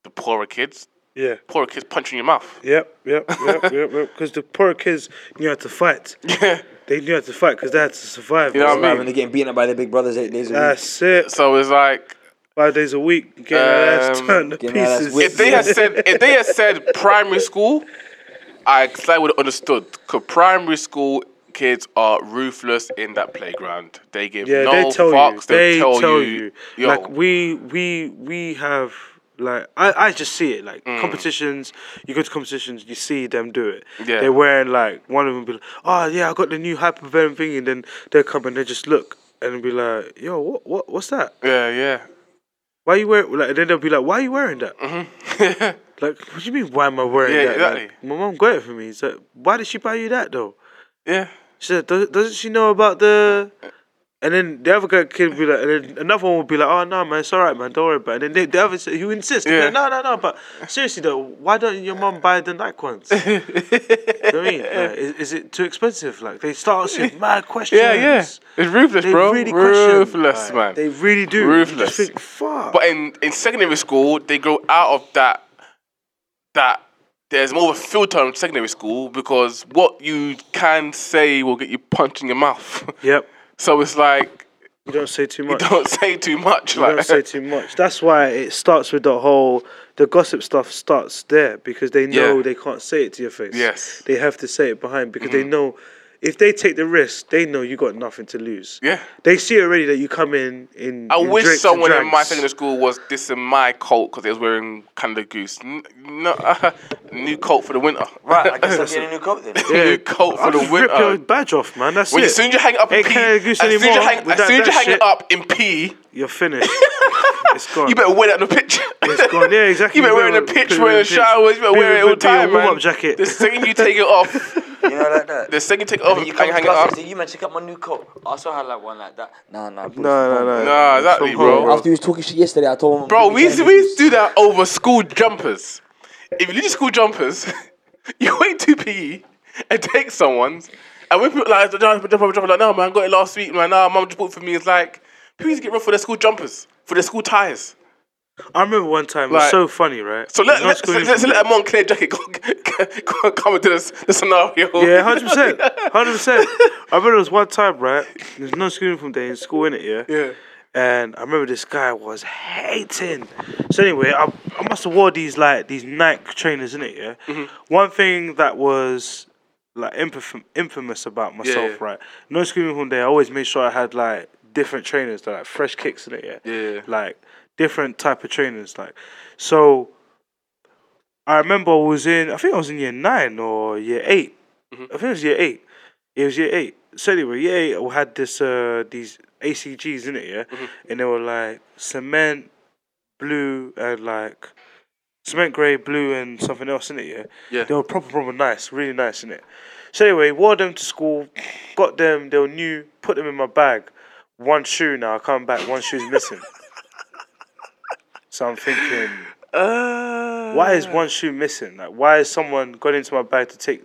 the poorer kids. Yeah. Poorer kids punching your mouth. Yep, yep, yep, yep, yep. Because the poor kids knew how to fight. Yeah. They knew how to fight because they had to survive. You know what I man. mean? Right, when they're getting beaten up by their big brothers eight days a week. That's it. So it's like Five days a week, getting their ass Um, turned to getting their ass pieces. if they had said if they had said primary school, I I would have understood. Cause primary school kids are ruthless in that playground. They give Yeah, no they tell fucks. you. They tell, tell you. you. Like we we we have like I, I just see it like Mm. competitions. You go to competitions, you see them do it. Yeah. They're wearing like one of them be like, oh yeah, I got the new hypervenom thing, and then they come and they just look and be like, yo, what what what's that? yeah, yeah. Why you wearing like? And then they'll be like, why are you wearing that? Mhm. Like, what do you mean? Why am I wearing Yeah, that? Like, my mom got it for me. So why did she buy you that though? yeah. She said, Does, doesn't she know about the? And then the other guy kid be like, and then another one would be like, oh no man, it's alright man, don't worry about it. And then they, the other he would insist, Yeah. yeah. no no no, but seriously though, why don't your mom buy the Nike ones? you know what I mean? Like, is, is it too expensive? Like they start asking mad questions. Yeah, yeah. It's ruthless, They bro. really ruthless, like, man. They really do. You Ruthless. just think, fuck. But in, in secondary school, they grow out of that. That there's more of a filter in secondary school because what you can say will get you punched in your mouth. yep. So it's like You don't say too much. you don't say too much. You like don't say too much. That's why it starts with the whole the gossip stuff starts there because they know Yeah. they can't say it to your face. Yes. Mm-hmm. They have to say it behind because they know if they take the risk, they know you got nothing to lose. yeah. They see already that you come in in. I in wish someone in my drags. secondary school was dissing my coat because they was wearing Canada Goose. N- No, new coat for the winter. Right, I guess I'm getting a new coat then. new coat for I'll the just rip your badge off, man. That's When it. as soon as you hang it up in Ain't P, as Goose soon as you hang, as soon as you hang it up in P, You're finished. it's gone. you better wear that on the pitch. It's gone. Yeah, exactly. You better wear it in the pitch, wear it in pitch. showers, you better Be- wear it all the time, man. warm-up jacket. The second you take it off, You know, like that. the second you take it off and you hang, hang it class, up. they say, you man, check out my new coat. I also had like one like that. Nah, nah, bro. No, no, no. Nah, exactly, From bro. After he was talking shit yesterday, I told him. Bro, we used, to, we used to do that. that over school jumpers. If you leave school jumpers, you wait to PE and take someone's. And when people like, jump, jump, jump, jump, like, no, man, I got it last week, man. Nah, mum just bought it for me. It's like, people used to get run for their school jumpers, for their school ties. I remember one time. It Like- was so funny, right? So let, let, so, let, so uniform let a. Moncler jacket go, go, come into this, the scenario. Yeah, hundred percent, hundred percent. I remember there was one time, right? There's no school uniform day in school, in it, yeah. Yeah. And I remember this guy was hating. So anyway, I, I must have wore these like these Nike trainers, in it, yeah. Mm-hmm. One thing that was like infam- infamous about myself, yeah. right? No school uniform day. I always made sure I had like different trainers, that like fresh kicks in it, yeah. Yeah. Like different type of trainers, like so. I remember I was in, I think I was in year nine or year 8 Mm-hmm. I think it was year eight. It was year eight. So anyway, year eight, we had this uh these ACGs in it, yeah, Mm-hmm. and they were like cement, blue, and like cement grey, blue, and something else in it, yeah. Yeah. They were proper, proper nice, really nice in it. So anyway, wore them to school, got them. They were new. Put them in my bag. One shoe now. I come back. One shoe's missing. so I'm thinking, Uh, why is one shoe missing? Like, why has someone got into my bag to take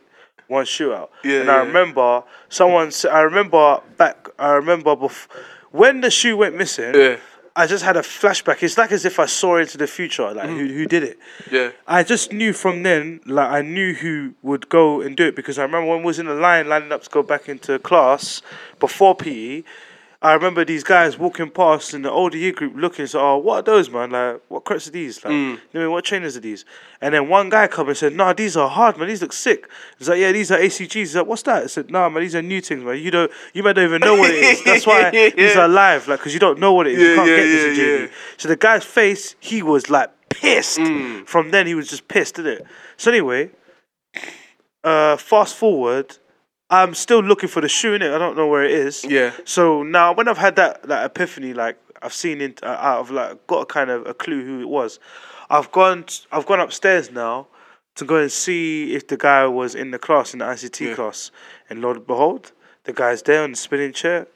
one shoe out? Yeah, and I remember someone. I remember back. I remember bef- when the shoe went missing. Yeah. I just had a flashback. It's like as if I saw into the future, like who who did it. Yeah. I just knew from then, like I knew who would go and do it because I remember when we was in the line lining up to go back into class before PE. I remember these guys walking past in the older year group looking, so oh, what are those, man? Like, what crepes are these? Like, you know, what trainers are these? And then one guy come and said, nah, these are hard, man. These look sick. He's like, yeah, these are ACGs. He's like, what's that? I said, nah, man, these are new things, man. You don't, you might not even know what it is. That's why these are live, like, because you don't know what it is. you can't yeah, get this in yeah, yeah. So the guy's face, he was like pissed. Mm. From then, he was just pissed, didn't it? So anyway, uh, fast forward, I'm still looking for the shoe in it. I don't know where it is. Yeah. So now, when I've had that that epiphany, like I've seen it, uh, out of like got a kind of a clue who it was. I've gone, t- I've gone upstairs now to go and see if the guy was in the class in the ICT Yeah. class, and Lord behold, the guy's there on the spinning chair.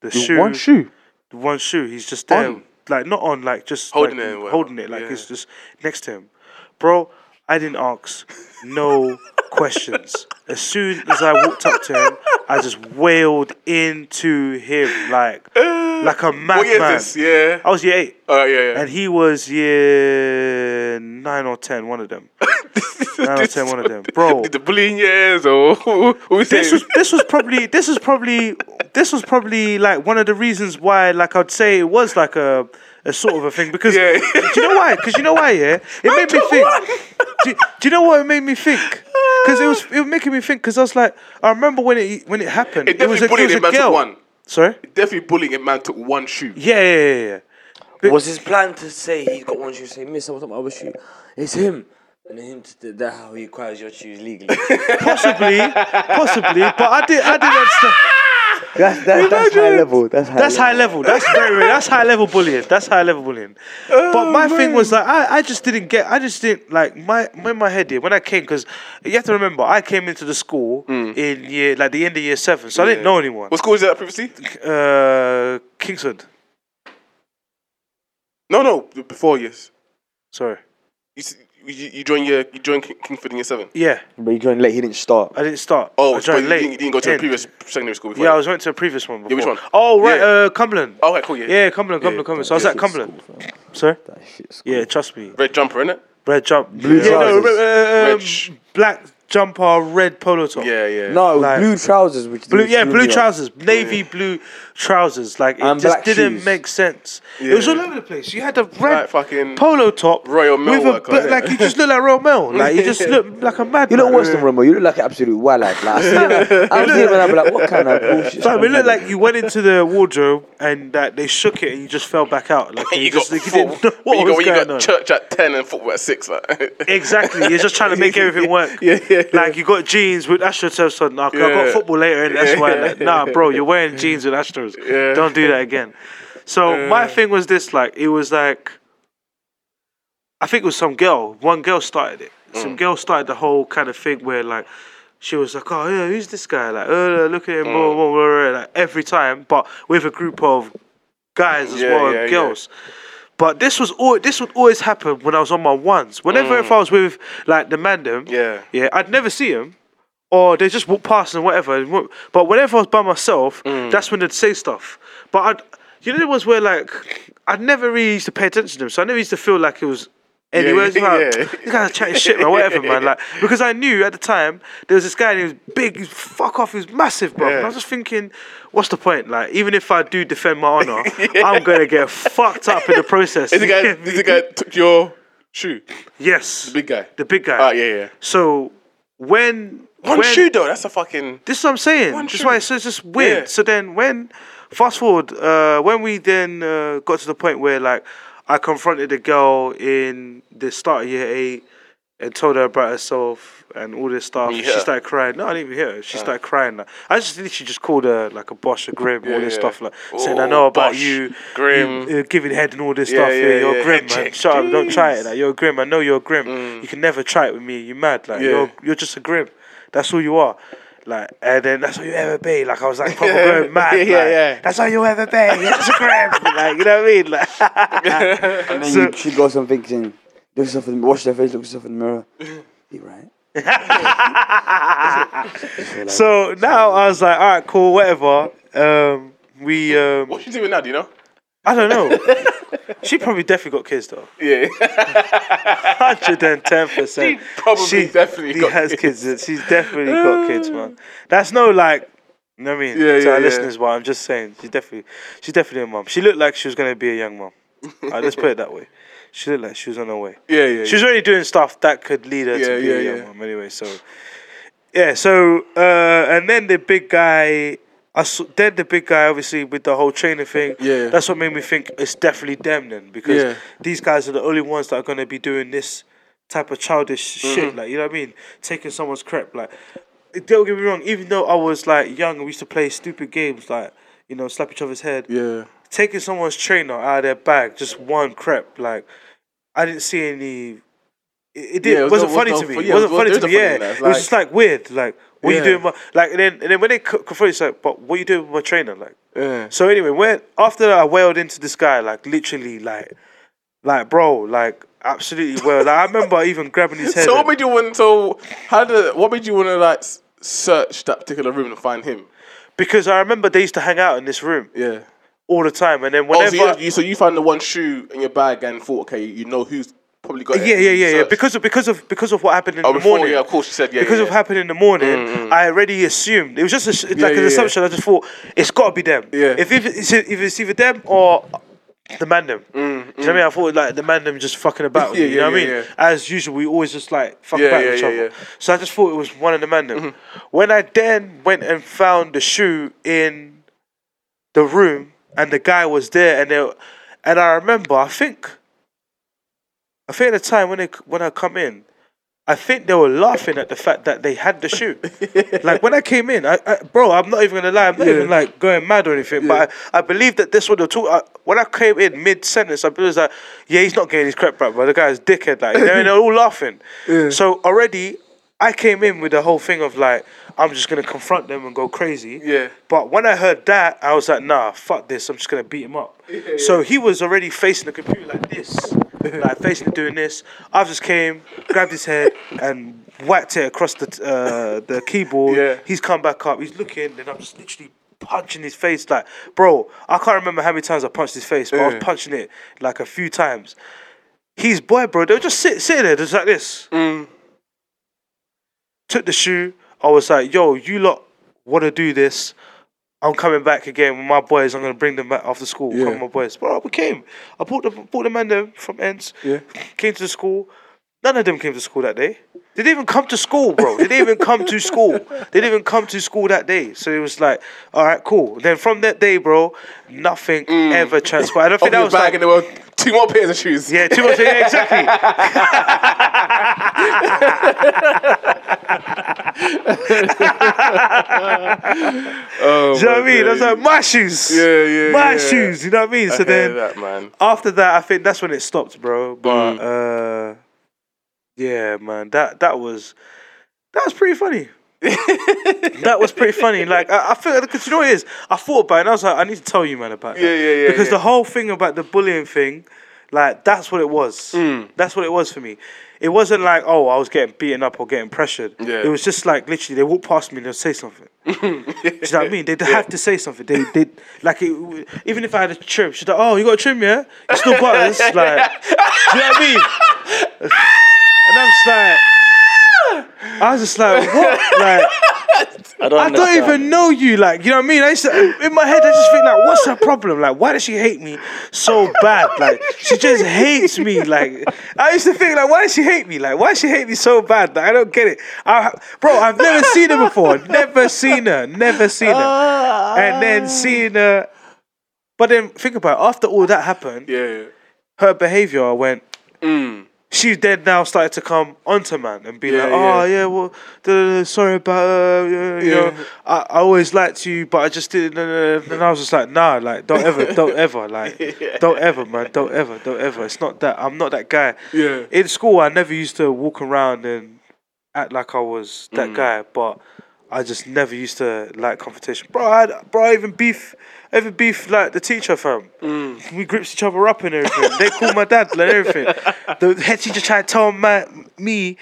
The, The shoe, One shoe. the one shoe. He's just there, On? like not on, like just Holding like, it holding it, like Yeah. it's just next to him, bro. I didn't ask no questions. As soon as I walked up to him, I just wailed into him like like a madman. Yeah. I was year eight, Oh yeah, yeah. and he was year nine or ten. One of them. nine or ten. One of them, bro. Did the bullying years or we This was this was probably this was probably this was probably like one of the reasons why like I'd say it was like a a sort of a thing because Yeah. do you know why? Because you know why? Yeah, it made me think. Do, do you know what it made me think? Because it was it was making me think. Because I was like, I remember when it when it happened. It It, was a, definitely it was bullying a him, man, took one. Sorry. Definitely bullying a man took one shoe. Yeah, yeah, yeah, yeah. Was his plan to say he's got one shoe? Say, Miss, I want my other shoe. It's him. And him to that how he acquires your shoes legally. Possibly, possibly. But I did I didn't understand. That's that, that's high level. That's high. That's high level. That's very, very that's high level bullying. That's high level bullying. but my thing was like I, I just didn't get I just didn't like my in my head here when I came because you have to remember I came into the school in year like the end of year seven, so I didn't know anyone. What school was that previously? Uh, Kingsford. No, no, before yes. Sorry. You, s- you, you joined your you joined King- Kingsford in year seven. Yeah, But he joined late. He didn't start. I didn't start. Oh, I but joined you late. didn't, you didn't go to the End. previous secondary school before. Yeah, I was went to a previous one before. which one? Oh right, Yeah. uh, Cumberland. Oh, okay, cool. Yeah. Yeah, Cumberland, Cumberland, Yeah, Cumberland. So I was at Cumberland. Sorry. That shit's Yeah, trust me. Red jumper, innit? Red jump. Blue yeah, no, trousers. uh, um, Red sh- black jumper, red polo top. Yeah, yeah. No, it was Like- blue trousers. Which Blue, yeah, blue trousers, navy blue trousers. Like it And just black didn't shoes. make sense. It was all over the place. You had the red Like fucking polo top, Royal Mail with a, worker, but innit? like you just look like Royal Mail. Like you just look like a mad. You look worse than Romo. You look like an absolute wild lad. Like I see him, I see him and I'll be like, what kind of bullshit? Fam, it looked like you went into the wardrobe and that they shook it and you just fell back out. Like you, you just got like, you four, didn't know what you was got, you going got on. church at ten and football at six. Like. Exactly, you're just trying to make everything work. Yeah, yeah, yeah. Like you got jeans with AstroTurfs on. Nah, 'cause I Yeah. got football later, and that's why. Like, nah, bro, you're wearing jeans with Yeah. Don't do that again. So my thing was this: like, it was like, I think it was some girl. One girl started it. Mm. Some girl started the whole kind of thing where like. She was like, "Oh yeah, who's this guy? Like, uh, look at him, Mm. blah, blah, blah, like every time, but with a group of guys as Yeah, well yeah, and yeah. girls. But this was all. This would always happen when I was on my ones. Whenever if I was with like the man them, Mm. Yeah. yeah, I'd never see him, or they just walk past and whatever. But whenever I was by myself, Mm. that's when they'd say stuff. But I'd, you know, it was where like I'd never really used to pay attention to them, so I never used to feel like it was. Anywhere, it's like, yeah. this guy's chatting shit, man, whatever, man. Like, because I knew at the time there was this guy and he was big, he was fuck off, he was massive, bro. And I was just thinking, what's the point? Like, even if I do defend my honor, I'm gonna get fucked up in the process. Is the guy? Is the guy took your shoe? yes, The Big guy. the big guy. Ah, yeah, yeah. So when One when, shoe though. That's a fucking. This is what I'm saying. One This is shoe. why it's, it's just weird. Yeah. So then when fast forward, uh, when we then uh, got to the point where like I confronted a girl in the start of year eight and told her about herself and all this stuff. She started crying. No, I didn't even hear her. She started crying. Like, I just literally just called her like a boss, a grim, all this yeah. stuff like saying I know about bosh, you, grim. you, uh, giving head and all this Yeah, stuff. yeah, Yeah, you're yeah. grim, man. Shut up, don't try it. Mm. Like, you're grim. I know you're grim. You can never try it with me. You mad? Like Yeah. you're you're just a grim. That's who you are. Like, and then that's all you ever be. Like, I was like, proper going mad. Yeah, like, yeah, yeah. That's all you ever be. You're a grim. like, you know what I mean? Like, And then So- you, she goes and thinking, look yourself in, wash their face, look yourself in the mirror. You right? so now I was like, all right, cool, whatever. Um, we um, What's she doing now? Do you know? I don't know. she probably definitely got kids though. Yeah. Hundred and ten percent. She probably definitely got has kids. kids. She's definitely got kids, man. That's no like. You know what I mean? Yeah, to yeah, our yeah. listeners, but I'm just saying, she's definitely, she's definitely a mom. She looked like she was gonna be a young mom. Alright, let's put it that way. She looked like she was on her way. Yeah, yeah. She was already doing stuff that could lead her to be a young mom anyway. So yeah, so uh, and then the big guy, I saw, then the big guy obviously with the whole trainer thing. Yeah. that's what made me think it's definitely them then because Yeah. these guys are the only ones that are gonna be doing this type of childish Mm-hmm. shit. Like you know what I mean, taking someone's crap. Like don't get me wrong, even though I was like young, and we used to play stupid games like you know slap each other's head yeah. taking someone's trainer out of their bag, just one crep, like I didn't see any. It, it, did, Yeah, it was wasn't no- funny was to me. fu- It wasn't it was- funny to me. Yeah, that. it was just like weird. Like, what you doing? with My, like, and then and then when they confront, it's like, but what you doing with my trainer? Like, Yeah. so anyway, when after I wailed into this guy, like literally, like, like bro, like absolutely well. Like I remember even grabbing his head. So what made you want? to? how did? What made you want to like search that particular room and find him? because I remember they used to hang out in this room Yeah. all the time, and then Oh, whenever. so you, you so you found the one shoe in your bag and thought, okay, you know who's probably got it. yeah, yeah, yeah, yeah. Because of because of because of what happened in oh, the before, morning. yeah, of course, you said yeah. because yeah, of yeah. happening in the morning, I already assumed it was just a, it's like Yeah, an yeah, yeah. assumption. I just thought it's got to be them. Yeah. If if it's, if it's either them or the man them. Mm, Do you know what I mean? I thought like the man them just fucking about. Yeah, you yeah, know what I mean? yeah. As usual, we always just like fuck Yeah, about yeah, each yeah, other. yeah. Mm-hmm. So I just thought it was one of the man them. When I then went and found the shoe in the room and the guy was there and they, and I remember I think I think at the time when they when I come in, I think they were laughing at the fact that they had the shoe. like when I came in, I, I bro, I'm not even gonna lie, I'm not even like going mad or anything. But I, I believe that this they're talking. I, when I came in mid sentence, I was like, yeah, he's not getting his crap back, but the guy's dickhead. Like, and they're all laughing. So already, I came in with the whole thing of like, I'm just gonna confront them and go crazy. Yeah. But when I heard that, I was like, nah, fuck this. I'm just gonna beat him up. So he was already facing the computer like this, like facing doing this. I just came, grabbed his head, and whacked it across the uh, the keyboard. Yeah. He's come back up. He's looking, and I'm just literally punching his face. Like, bro, I can't remember how many times I punched his face, but I was punching it like a few times. He's boy, bro, they were just sit, sitting there, just like this. Mm. Took the shoe. I was like, yo, you lot want to do this. I'm coming back again with my boys. I'm gonna bring them back after school. Yeah. Come with my boys. Bro, we came. I brought the brought the man there from ends. Yeah. Came to the school. None of them came to school that day. They didn't even come to school, bro. They didn't even come to school. They didn't even come to school that day. So it was like, all right, cool. Then from that day, bro, nothing mm. ever transpired. I don't think that was bag like, and there were two more pairs of shoes. yeah, too much. Yeah, exactly. Oh, Do you know what I my mean? I was like, my shoes. Yeah, yeah, My yeah. shoes. You know what I mean? So then that, after that, I think that's when it stopped, bro. But Mm. uh, yeah, man, that that was that was pretty funny. that was pretty funny. Like I, I feel because you know what it is. I thought about it and I was like, I need to tell you, man, about Yeah, that. yeah, yeah, Because yeah. the whole thing about the bullying thing, like that's what it was. Mm. That's what it was for me. It wasn't like, oh, I was getting beaten up or getting pressured. Yeah. It was just like literally they walk past me and they'll say something. Do you know what I mean? They'd have to say something. They they like it, even if I had a trim, she's like, "Oh, you got a trim, yeah? You still butters?" Like, do you know what I mean? And I'm just like, I was just like, what? Like, I don't, I don't even know you. Like, you know what I mean? I used to, in my head, I just think like, what's her problem? Like, why does she hate me so bad? Like, she just hates me. Like, I used to think like, why does she hate me? Like, why does she hate me so bad? Like, I don't get it. I, bro, I've never seen her before. Never seen her. Never seen her. And then seeing her. But then think about it. After all that happened, Yeah. her behavior, went. Mm. She then now started to come onto man and be Yeah, like, oh yeah, well, duh, duh, duh, sorry about uh, yeah, you Yeah. know, I, I always liked you, but I just didn't. duh, duh." And I was just like, nah, like don't ever, don't ever, like don't ever, man, don't ever, don't ever. It's not that. I'm not that guy. Yeah. In school, I never used to walk around and act like I was that Mm. guy, but I just never used to like confrontation. Bro, I had, bro, I even beef, I even beef like the teacher fam. Mm. We grips each other up and everything. they call my dad and everything. The head teacher tried to tell my, me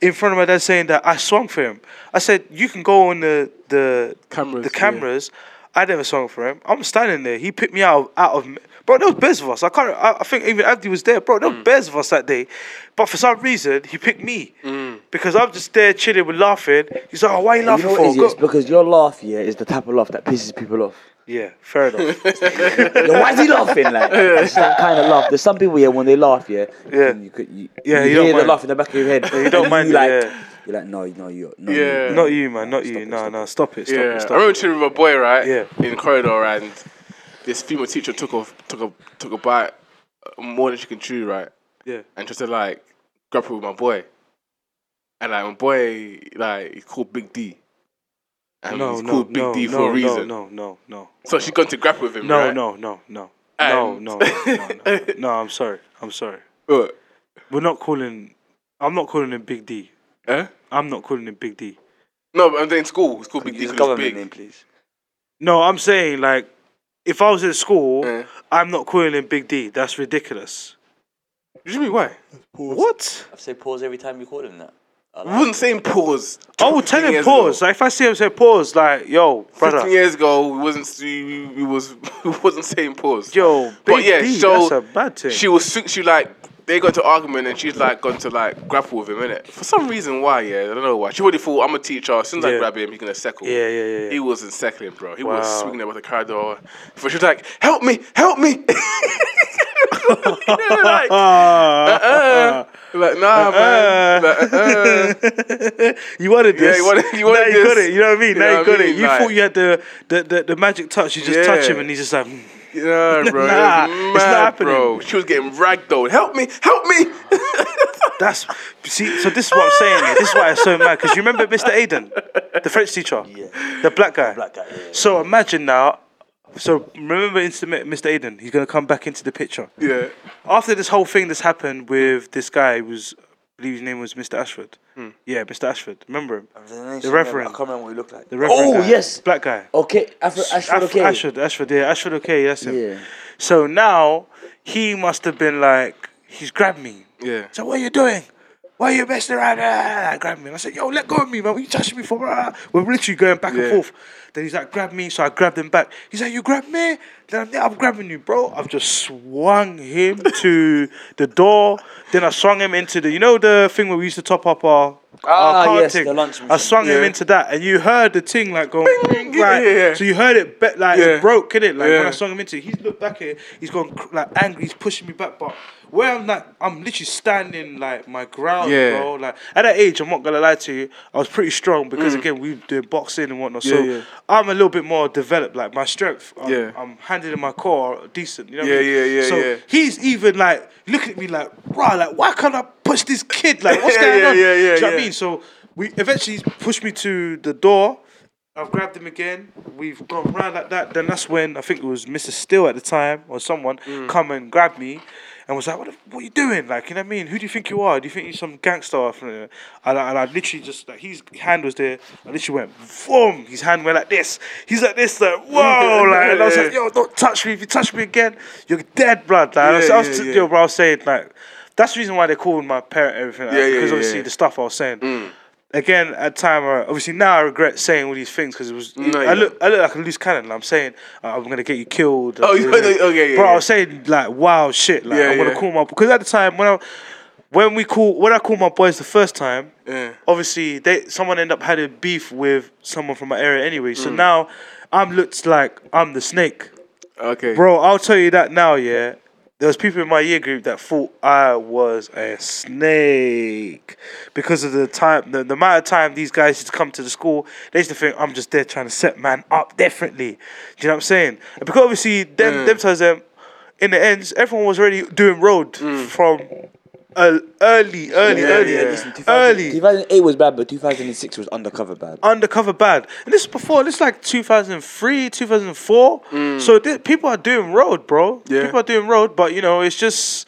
in front of my dad saying that I swung for him. I said, you can go on the the Cameras, the yeah. cameras. I never swung for him. I'm standing there. He picked me out of, out of bro. There was bears of us. I can't. I, I think even Abdi was there, bro. There Mm. were bears of us that day, but for some reason he picked me Mm. Because I'm just there chilling with laughing. He's like, oh, why are you You laughing know what for? it is? Go- It's because your laugh, yeah, is the type of laugh that pisses people off. yeah, fair enough. Yo, why is he laughing? Like, it's that kind of laugh. There's some people here when they laugh, yeah, Yeah. you could, you, Yeah, you, you don't hear the mind. laugh in the back of your head. you don't and mind you it, like, yeah. you're like, no, no, you, no, Yeah. you. not you, man. Not Stop you. it, No, stop no. Stop it. Stop yeah, it. I Stop remember it. chilling with my boy, right? Yeah. In the corridor, and this female teacher took a took a took a bite uh, more than she can chew, right? Yeah. And just to like grapple with my boy, and like my boy, like he's called Big D. And No, he's no, called Big no, D for no, a reason. No, no, no, no. So she's gone to grapple with him, No, right? no, no, no. No, And- no, no, no, no. No, I'm sorry. I'm sorry. What? We're not calling. I'm not calling him Big D. Eh? I'm not calling him Big D. No, but I'm saying school. It's called Big D Use a because government big. name, please. No, I'm saying like, if I was in school, Eh. I'm not calling him Big D. That's ridiculous. You mean why? What? I say pause every time you call him that. I We like wasn't saying pause. I will tell him pause. ago. Like if I see him say pause, like yo, brother, Fifteen years ago, we wasn't we, we was we wasn't saying pause. yo, Big But yeah, D. so that's a bad thing. she was she like they got to argument and she's like gone to like grapple with him innit? For some reason why, yeah, I don't know why. She already thought I'm a teacher. As soon as I grab him, he's gonna settle. yeah, yeah, yeah. He wasn't settling, bro. He was Wow. swinging about the corridor. But she was like, "Help me, help me!" like, uh, like, nah, man. Like, you wanted Yeah, this. you wanted- you now wanted you got this. it. You know what I mean? You now you got I it. You Like- thought you had the, the, the, the magic touch. You just touch him and he's just like, mm. Yeah, bro. Nah, it was it's not happening. bro. She was getting ragdolled. Help me, help me. that's see. So this is what I'm saying. yeah. This is why I'm so mad because you remember Mr. Aiden, the French teacher, Yeah. the black guy. Black guy, yeah. So imagine now. So remember, Insta- Mr. Aiden, he's gonna come back into the picture. yeah. after this whole thing that's happened with this guy who was I believe his name was Mr. Ashford. Hmm. Yeah, Mr. Ashford. Remember him? The Reverend. I can't remember what he looked like. The Reverend oh guy. yes. Black guy. Okay, Afro, Ashford. Af- Okay. Ashford, Ashford, yeah, Ashford okay, that's him. Yeah. So now he must have been like he's grabbed me. Yeah. So what are you doing? Why are you messing around? Ah, grab me. And I said, yo, let go of me, man. What you touching me for? Ah. We're literally going back Yeah. and forth. Then he's like, grab me. So I grabbed him back. He's like, you grabbed me? Then I'm, yeah, I'm grabbing you, bro. I've just swung him to the door. Then I swung him into the, you know, the thing where we used to top up our, Ah, our yes, thing? the lunch I machine. swung him into that. And you heard the thing like going, like, yeah, yeah, yeah. so you heard it, be- like, Yeah. it broke, it? Like when I swung him into it. He's looked back at it. He's gone like angry. He's pushing me back. But where I'm like, I'm literally standing like my ground, Yeah. bro. Like at that age, I'm not gonna lie to you, I was pretty strong because again we doing boxing and whatnot. So Mm. Yeah, yeah. I'm a little bit more developed. Like my strength, I'm, Yeah. I'm handling my core decent. You know what Yeah, I mean? yeah, yeah, So yeah. he's even like looking at me like, right, like why can't I push this kid? Like what's Yeah, going yeah, on? yeah, yeah, Do you know what I mean? So we eventually pushed me to the door. I've grabbed him again. We've gone round like that. Then that's when I think it was Mr. Steele at the time or someone Mm. come and grab me and was like, "What? The, what are you doing? Like, you know what I mean? Who do you think you are? Do you think you're some gangster?" or something?" Uh, and I, and I literally just like his hand was there. I literally went, boom. His hand went like this. He's like this, like whoa, like. And I was like, "Yo, don't touch me. If you touch me again, you're dead, blood." Like, I was, Yeah, I was yeah, yeah. yo, bro, I was saying like. That's the reason why they called my parent everything like Yeah, yeah, because yeah, obviously yeah. the stuff I was saying mm. Again at the time uh, obviously now I regret saying all these things because it was No, I look I look like a loose cannon. I'm saying uh, I'm gonna get you killed. Oh, you- okay, yeah, bro I was saying like wild shit. Like Yeah, I'm gonna call my because at the time when I when we call when I called my boys the first time Yeah. obviously they someone ended up having a beef with someone from my area anyway. Mm. so now I'm looked like I'm the snake. Okay. Bro, I'll tell you that now, yeah. There was people in my year group that thought I was a snake because of the time, the, the amount of time these guys used to come to the school. They used to think I'm just there trying to set man up differently. Do you know what I'm saying? And because obviously them, them times, um, in the ends, everyone was already doing road from uh, early, early, Yeah, early, yeah. Listen, 2000 early. 2008 was bad, but 2006 was undercover bad. undercover bad. And this is before, this is like 2003, 2004. So thi- people are doing road, bro. Mm. Yeah. People are doing road, but you know, it's just,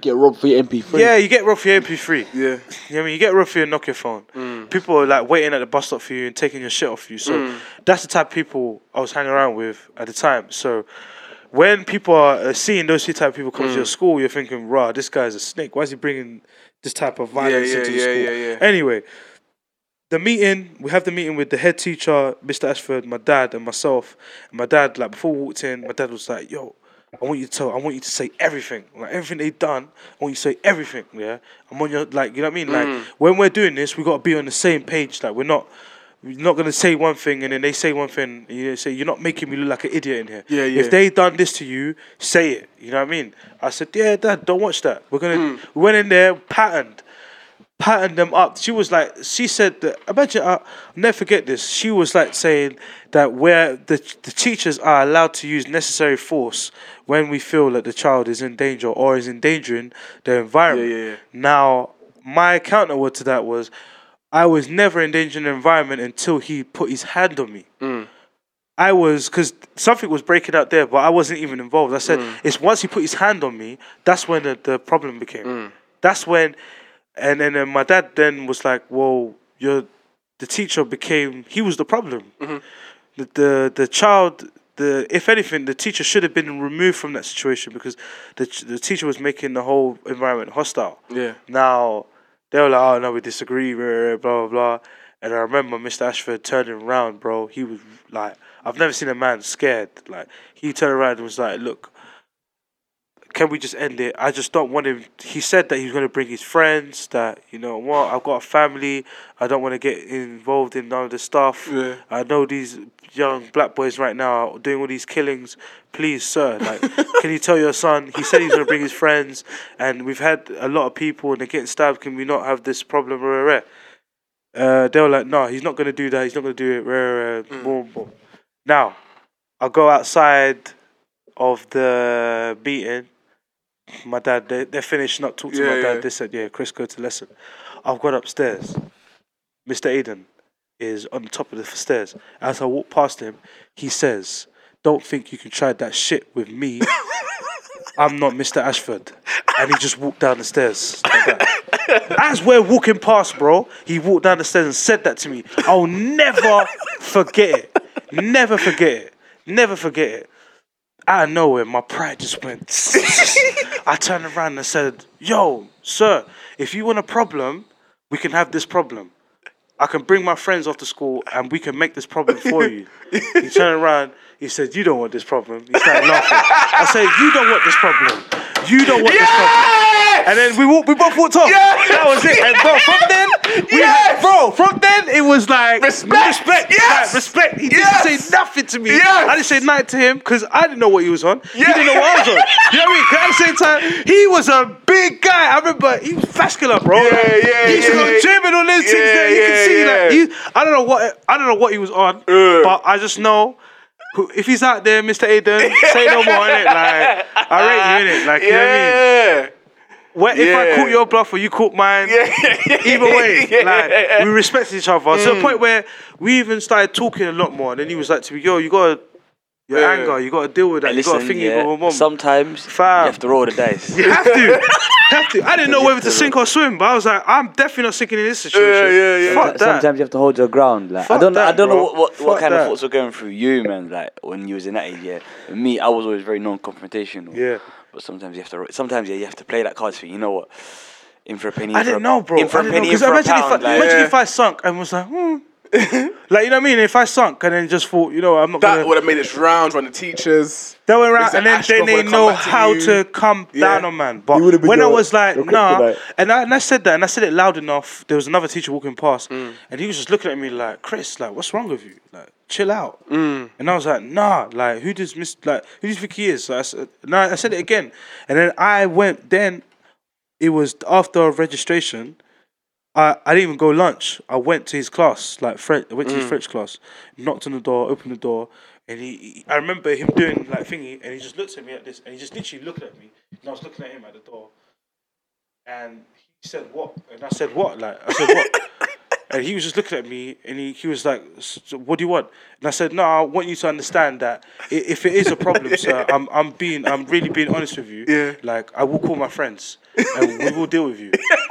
Get robbed for your MP3. yeah, you get rough for your MP3. Yeah. You know I mean? You get rough for your Nokia phone. Mm. People are like waiting at the bus stop for you and taking your shit off you. So that's the type of people I was hanging around with at the time. So when people are uh, seeing those two type of people come Mm. to your school, you're thinking, "Rah, this guy's a snake. Why is he bringing this type of violence yeah, into the yeah, school?" yeah, yeah. Anyway, the meeting, we have the meeting with the head teacher, Mr. Ashford, my dad, and myself. And my dad, like before we walked in, my dad was like, "Yo, I want you to tell, I want you to say everything, like everything they've done. I want you to say everything. Yeah, I'm on your like, you know what I mean? Like when we're doing this, we got to be on the same page. Like we're not." We're not gonna say one thing and then they say one thing. And you say you're not making me look like an idiot in here. Yeah, yeah. If they done this to you, say it. You know what I mean? I said, yeah, dad, don't watch that. We're gonna. We went in there, patterned patterned them up. She was like, she said that. Imagine, uh, I'll never forget this. She was like saying that where the the teachers are allowed to use necessary force when we feel that the child is in danger or is endangering the environment. Yeah, yeah, yeah. Now, my counter word to that was, I was never endangering the environment until he put his hand on me. Mm. I was because something was breaking out there, but I wasn't even involved. I said mm. it's once he put his hand on me, that's when the, the problem became. Mm. That's when, and then my dad then was like, "Well, you're the teacher became he was the problem. Mm-hmm. The, the the child." The, if anything, the teacher should have been removed from that situation because the the teacher was making the whole environment hostile. Yeah. Now they were like, "Oh no, we disagree," blah blah blah. And I remember Mr. Ashford turning around, bro. He was like, I've never seen a man scared. Like he turned around and was like, "Look, can we just end it? I just don't want him." He said that he's going to bring his friends. That you know what, I've got a family. I don't want to get involved in none of the stuff. Yeah. I know these young black boys right now are doing all these killings. Please, sir, like, can you tell your son? He said he's gonna bring his friends, and we've had a lot of people and they're getting stabbed. Can we not have this problem? Rah, rah. Uh, they were like, no, he's not gonna do that. He's not gonna do it. Rah. Boom, boom. Now, I'll go outside of the meeting. My dad, they, they finished not talking to Yeah, my dad. yeah. They said, yeah, Chris, go to lesson. I've gone upstairs. Mr. Aiden is on the top of the stairs. As I walk past him, he says, Don't think you can try that shit with me. I'm not Mr. Ashford. And he just walked down the stairs like that. As we're walking past, bro, he walked down the stairs and said that to me. I'll never forget it. Never forget it. Never forget it. Out of nowhere, my pride just went. I turned around and said, Yo, sir, if you want a problem, we can have this problem. I can bring my friends off to school and we can make this problem for you. he turned around, he said, You don't want this problem. He started laughing. I said, You don't want this problem. You don't want this problem. And then we walked, we both walked off. That was it. And bro, from then, we Yes! bro, from then it was like Respect! respect, Yes! like, respect. He Yes! didn't say nothing to me. Yes! I didn't say nothing to him because I didn't know what he was on. He didn't know what I was on. You know what I mean? at the same time, he was a big guy. I remember he was vascular, bro. Yeah, Like, yeah, He used to go yeah. gym and all those things Yeah, there. You yeah, can see yeah. like he, I don't know what I don't know what he was on, Uh. but I just know. If he's out there, Mr. Aiden, say no more, innit? Like, I rate you, innit? Like, you know what I mean? Yeah. Where, if I Yeah. caught your bluff or you caught mine, either way, like we respect each other. Mm. To the point where we even started talking a lot more. And then he was like to me, "Yo, you gotta your Yeah. anger, you gotta deal with that. Hey, you gotta listen, think yeah, you mom. sometimes Fam. you have to roll the dice. You have to, have to. I didn't know whether to to- sink or swim, but I was like, I'm definitely not sinking in this situation. Yeah, yeah, yeah. Fuck that. Sometimes you have to hold your ground. Like I don't, know, I that, don't know bro. what, what, what Fuck kind that. of thoughts were going through you, man. Like when you was in that age, yeah. Me, I was always very non-confrontational. Yeah. But sometimes you have to. Sometimes yeah, you have to play that card for you know what. In for a penny. I didn't a- know, bro. In for I a know, penny, in 'cause for a imagine, if I, pound. like, imagine Yeah. if I sunk and was like, hmm. like you know what I mean? If I sunk and then just thought, you know, I'm not That gonna. would have made its rounds on the teachers. They went around and then, they would've know come back to how to come Yeah. down on man. But You would've been when I was like, your nah, and I, and I said that and I said it loud enough, there was another teacher walking past Mm. and he was just looking at me like, Chris, like, what's wrong with you? Like, chill out. Mm. And I was like, nah, like, who does Miss, like, who do you think he is? So I said, no, I said it again. And then I went, then it was after registration. I, I didn't even go lunch. I went to his class, like French. I went to his mm. French class, knocked on the door, opened the door, and he, he- I remember him doing like thingy, and he just looked at me like this, and he just literally looked at me, and I was looking at him at the door, and he said what, and I said what, like I said what, and he was just looking at me, and he, he was like, "S- so what do you want? And I said, no, I want you to understand that i- if it is a problem, sir, I'm I'm being I'm really being honest with you. Yeah. Like I will call my friends, and we will deal with you.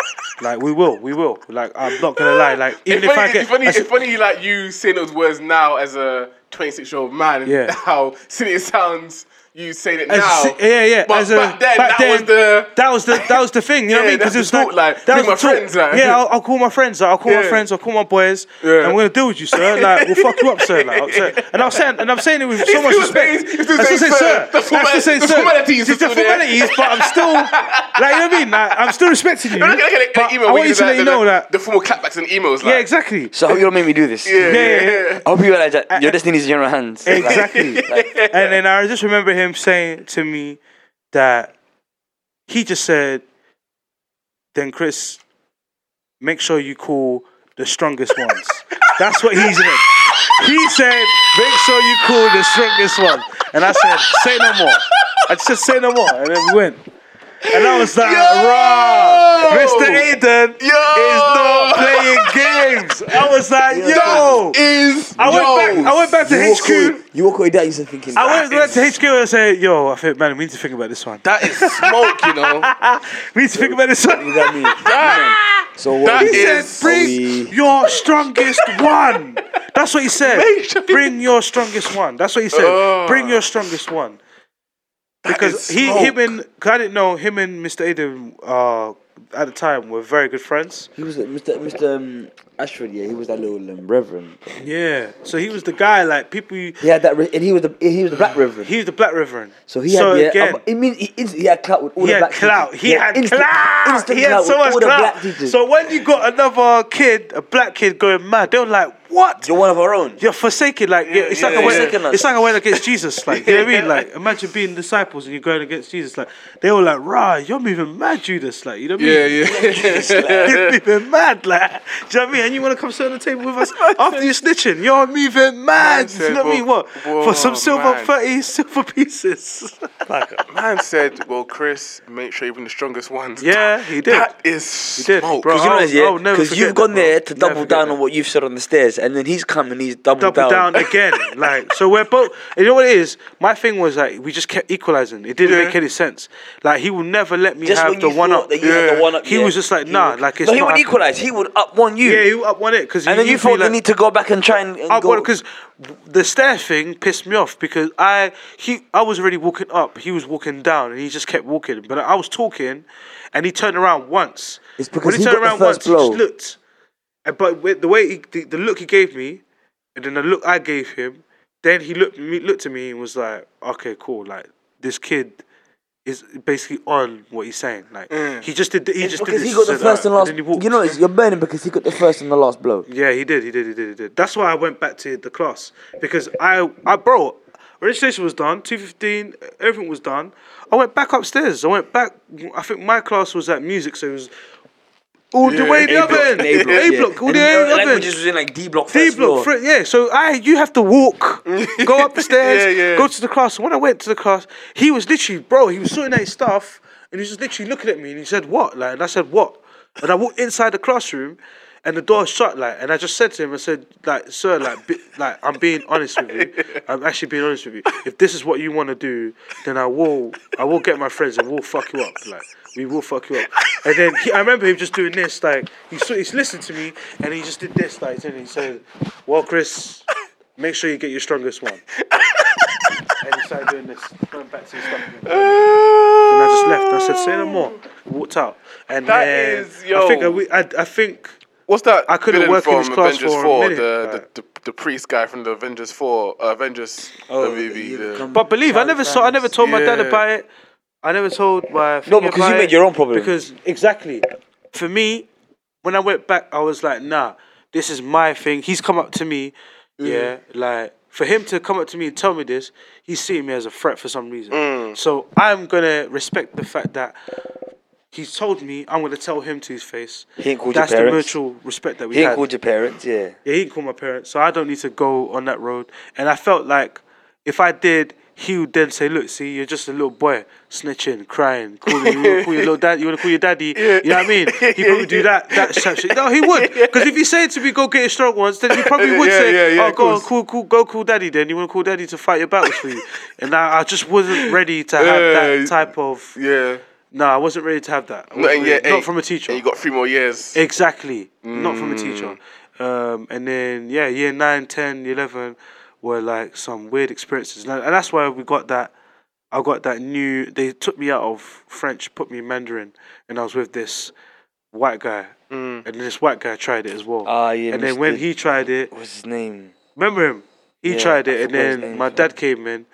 Like we will, we will. Like I'm not gonna lie. Like even It's if funny, I get, it's funny, it's funny, like you saying those words now as a 26 year old man, Yeah. how silly it sounds you saying it As a now. si- yeah, yeah. But a, back then, that was the. that was the that was the thing. You know what I Yeah, mean? Because that's it was the like, that bring was my talk. friends, like. Yeah, I'll, I'll call my friends. Like, I'll call my friends. I'll call my boys. Yeah. And I'm gonna deal with you, sir. Like, we'll fuck you up, sir. Like, I'll say- and I'm saying, and I'm saying it with so much respect. saying- he's still I still say sir. sir. The I still say the sir. formalities It's the formalities, but I'm still like, you know what I mean? Like, I'm still respecting you. Look at, look at the but email. I where want you to let the- you know that. the formal clapbacks and emails. Yeah, exactly. So how you gonna make me do this? Yeah, yeah, yeah, yeah. I hope you realize that your destiny is in your hands. Exactly. and then I just remember him saying to me that he just said, then Chris, make sure you call the strongest ones. That's what he said. He said, make sure you call the strongest one. And I said, say no more. I just said, say no more. And then we went. And I was like, Yo! raw. Mr. Aiden Yo! is not playing games. I was like, yo. Is I went back. I went back to You walk HQ. away- You walk away that you thinking. I went back to HQ and I said, "Yo, I think, man, we need to think about this one. That is smoke, you know. We need to think about this one." You got me. That, So what? that He is. said, "Bring we- your strongest one." That's what he said. Bring your strongest one. That's what he said. Oh. Bring your strongest one. That Because is he, smoke. him and 'cause I didn't know him and Mr. Aiden uh, at the time were very good friends. He was Mr. Mr. Um, Ashford. Yeah, he was that little um, reverend. Yeah. So he was the guy like people. He had that, re- and he was the he was the black reverend. He was the black reverend. so he had so yeah. again, um, it means he, inst- he had clout with all he the had black clout. teachers. He Yeah, had instant- clout. instant He had clout so much all the black clout. So when you got another kid, a black kid going mad, they were like, "What? You're one of our own. You're forsaken." Like yeah, it's like yeah, I went, yeah. It's like I went against Jesus. Like you know what I mean? Like imagine being disciples and you're going against Jesus. Like they were like, "Rah, you're moving mad, Judas." Like you know what I mean? Yeah, mean? yeah. You're moving mad, like, do you know what I mean? And you want to come sit on the table with us after you're snitching? You're moving mad. said, you know what I mean? What whoa, for some silver man. thirty silver pieces? Like man said, "Well, Chris, make sure you bring the strongest ones." yeah, he did. That is he did, smoke. bro. Because you know I'll- this, yeah. I'll never Because forget you've gone bro. there to double down on what you've said on the stairs, and then he's come and he's doubled double down. down again. Like so, we're both. You know what it is? My thing was like we just kept equalizing. It didn't Yeah. make any sense. Like he would never let me Just have the one up. that you had Yeah. the one up, He yeah, was just like, nah, would- like it's no, he not would happening. equalize. He would up one you. Yeah, he would up one it because and then you felt the need to go back and try and, and I go. because the stair thing pissed me off because I he I was already walking up, he was walking down, and he just kept walking. But I was talking, and he turned around once. It's because when he, he turned got the around first once, he blow. just looked. And But with the way he, the, the look he gave me, and then the look I gave him, then he looked me looked at me and was like, "Okay, cool. Like this kid." Is basically on what he's saying. Like mm. he just did. The, He It's just did because this, he got the first and last. walked. You know, it's- you're burning because he got the first and the last blow. Yeah, he did. He did. He did. He did. That's why I went back to the class because I, I, bro, registration was done. Two fifteen. Everything was done. I went back upstairs. I went back. I think my class was at music, so it was all the way the A other block, end. A block, yeah. block. All And the the way other end. was in like D block. D block, fr- yeah. So I, you have to walk, go up the stairs, Yeah, yeah. go to the class. When I went to the class, he was literally, bro, he was sorting out his stuff, and he was just literally looking at me, and he said, "What?" Like, and I said, "What?" And I walked inside the classroom, and the door shut. Like, and I just said to him, I said, "Like, sir, like, bi- like, I'm being honest with you. I'm actually being honest with you. If this is what you want to do, then I will, I will get my friends and we'll fuck you up. Like." We will fuck you up. And then he, I remember him just doing this, like he saw, he's listened to me, and he just did this, like, and he said, "Well, Chris, make sure you get your strongest one." and he started doing this, going back to his stuff. And I just left. I said, "Say no more." Walked out, and That then is- I think yo. I, I, I think What's that? I couldn't villain work in from his class Avengers for a 4, minute, the, like- the, the the priest guy from the Avengers Four, uh, Avengers Oh, the movie. you the- But believe I never saw. I never told my dad about it. I never told my. No, because you made your own problem. Because exactly, for me, when I went back, I was like, nah, this is my thing. He's come up to me, mm. yeah, like for him to come up to me and tell me this, he's seeing me as a threat for some reason. Mm. So I'm gonna respect the fact that. He's told me I'm gonna tell him to his face. He ain't called your parents. That's the mutual respect that we have. He ain't had. called your parents, yeah. Yeah, he didn't call my parents, so I don't need to go on that road. And I felt like if I did, he would then say, "Look, see, you're just a little boy, snitching, crying, calling you, call your little dad, you want to call your daddy." You know what I mean? He probably do that, that type shit. No, he would, because if he said to me, "Go get a strong ones," then he probably would Yeah, say, yeah, yeah, "Oh, go on, course. cool, cool, go call daddy." Then you want to call daddy to fight your battles for you, and I, I just wasn't ready to have Yeah. that type of. yeah. No, I wasn't ready to have that. No, wasn't and yeah, ready- and- not from a teacher. And you got three more years. Exactly. Not from a Mm. teacher. Um, and then, yeah, year 9, 10, 11 were like some weird experiences. And and that's why we got that I got that new. They took me out of French, put me in Mandarin, and I was with this white guy, Mm. and this white guy tried it as well. Ah, yeah. and then when he tried it, what's his name? remember him? He Yeah, tried it, and then my fam. dad came in,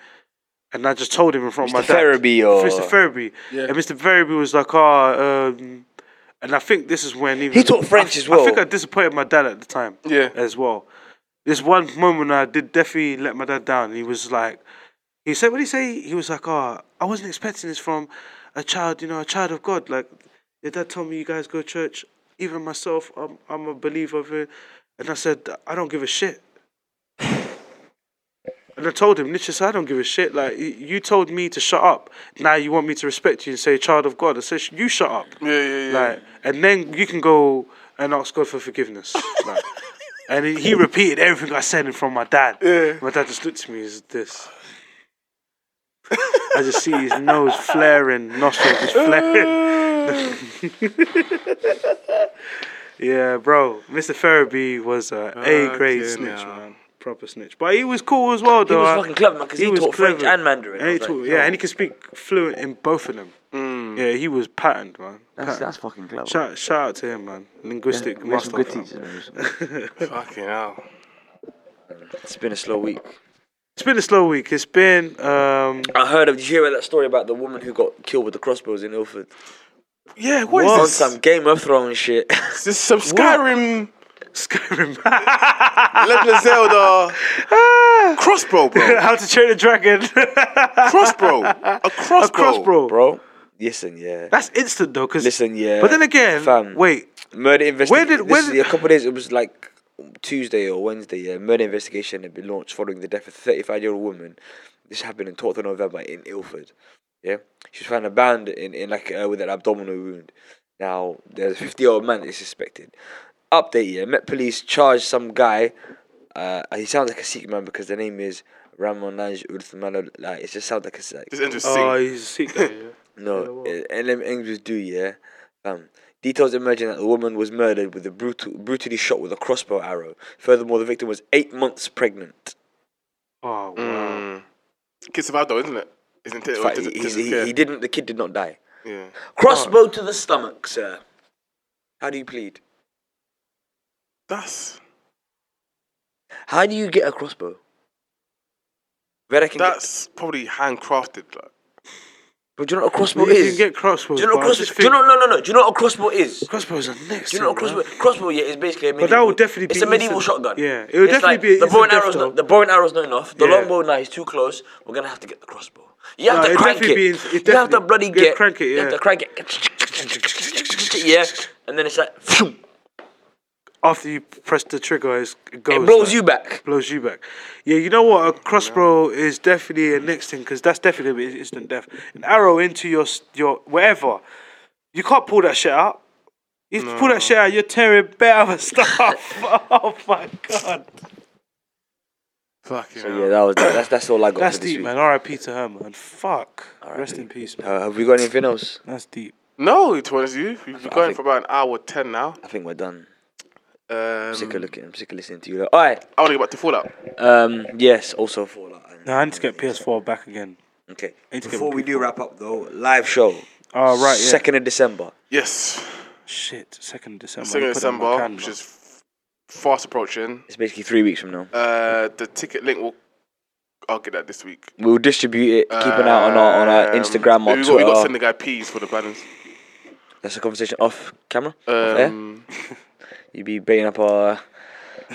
and I just told him in front of my dad. Ferriby or Mr. Ferriby. Yeah. And Mr. Ferriby was like, oh, um, and I think this is when even He taught French I, as well. I think I disappointed my dad at the time Yeah. as well. This one moment I did definitely let my dad down. He was like, he said, what did he say? He was like, oh, I wasn't expecting this from a child, you know, a child of God. Like, your dad told me you guys go to church. Even myself, I'm, I'm a believer of it. And I said, I don't give a shit. And I told him, literally, I don't give a shit. Like, you told me to shut up. Now you want me to respect you and say, child of God. I said, you shut up. Yeah, yeah, yeah. Like, and then you can go and ask God for forgiveness. like, and he, he repeated everything I said in front of my dad. Yeah. My dad just looked at me as this. I just see his nose flaring, nostrils just flaring. yeah, bro. Mr. Ferriby was a A grade Fucking snitch, hell. man. Proper snitch. But he was cool as well, though. He was fucking clever, man, because he, was taught French and Mandarin. And he taught, like, yeah, yo, and he could speak fluent in both of them. Mm. Yeah, he was patterned, man. That's, Patterned. that's fucking clever. Shout, shout out to him, man. Linguistic We had some master. good fam. teachers. man. Fucking hell. It's been a slow week. It's been a slow week. It's been um I heard of. Did you hear that story about the woman who got killed with the crossbows in Ilford? Yeah, what What? is On this? some Game of Thrones shit. Is this some Skyrim, Skyrim. Legend of Zelda crossbow, bro. How to Train a Dragon. Crossbow. A crossbow. a crossbow. Bro, listen, yeah. That's instant though, cause Listen, yeah. But then again, Fam. wait. Murder investigation. Where did- where did- a couple of days? It was like Tuesday or Wednesday. Yeah, murder investigation had been launched following the death of a 35 year old woman. This happened in 12th of November in Ilford. Yeah, she was found abandoned in, in like uh, with an abdominal wound. Now there's a 50 year old man is suspected. Update: Yeah, Met Police charged some guy. Uh, he sounds like a Sikh man because the name is Ramonaj Urthmalo. Like it just sounds like a like, This is interesting. Oh, he's a Sikh guy, yeah. No, uh, and them English do, yeah. Um, details emerging that the woman was murdered with a brutal, brutally shot with a crossbow arrow. Furthermore, the victim was eight months pregnant. Oh wow. Mm. Kid survived though, isn't it? Isn't it? In Or fact, does he, it- he, does he, he didn't. The kid did not die. Yeah. Crossbow to the stomach, sir. How do you plead? That's How do you get a crossbow? Where I can get, that's probably handcrafted. Like. But do you know what a crossbow You is? You can get crossbows. do you know what crossbow? Do you know? No, no, no. Do you know what a crossbow is? Crossbow is a next. Do you know what crossbow? man. Crossbow, yeah, is basically a medieval. But that would definitely It's be a medieval instant- shotgun. yeah, it would It's definitely like be the bow and arrow's not, the bow and arrow's not enough. The Yeah. longbow now is too close. We're gonna have to get the crossbow. You have No, to crank it. be it'd you have to bloody yeah, get crank it, You have yeah. to crank it. Yeah, and then it's like phew, After you press the trigger, it's, it goes. it blows like- you back. blows you back. Yeah, you know what? A crossbow is definitely a next thing because that's definitely gonna be instant death. An arrow into your s- your wherever, you can't pull that shit out. You pull that shit out, you're tearing bare other stuff. oh my god, Fucking So hell. yeah, that was that's that's all I got that's for this deep, week. man. R.I.P. to her, man. Fuck. R.I.P. Rest in peace, man. Uh, have we got anything else? That's deep. No, to be honest you, we've been going think- for about an hour ten now. I think we're done. Um, I'm sick of looking. I'm sick of listening to you. All right. I want to get back to Fallout. Um. Yes. Also Fallout. and- No, I need to get PS4 back again. Okay. need to get Before my we do wrap up though, live show. Oh right, yeah. Second of December. Yes, Shit, second of December. second You of put it on my December, which is f- fast approaching. It's basically three weeks from now. Uh, the ticket link will. I'll get that this week. We'll distribute it. Keep an eye on our on our Instagram or we got, we Twitter. got to send the guy peas for the banners. That's a conversation off camera. off. Um, You be baiting up our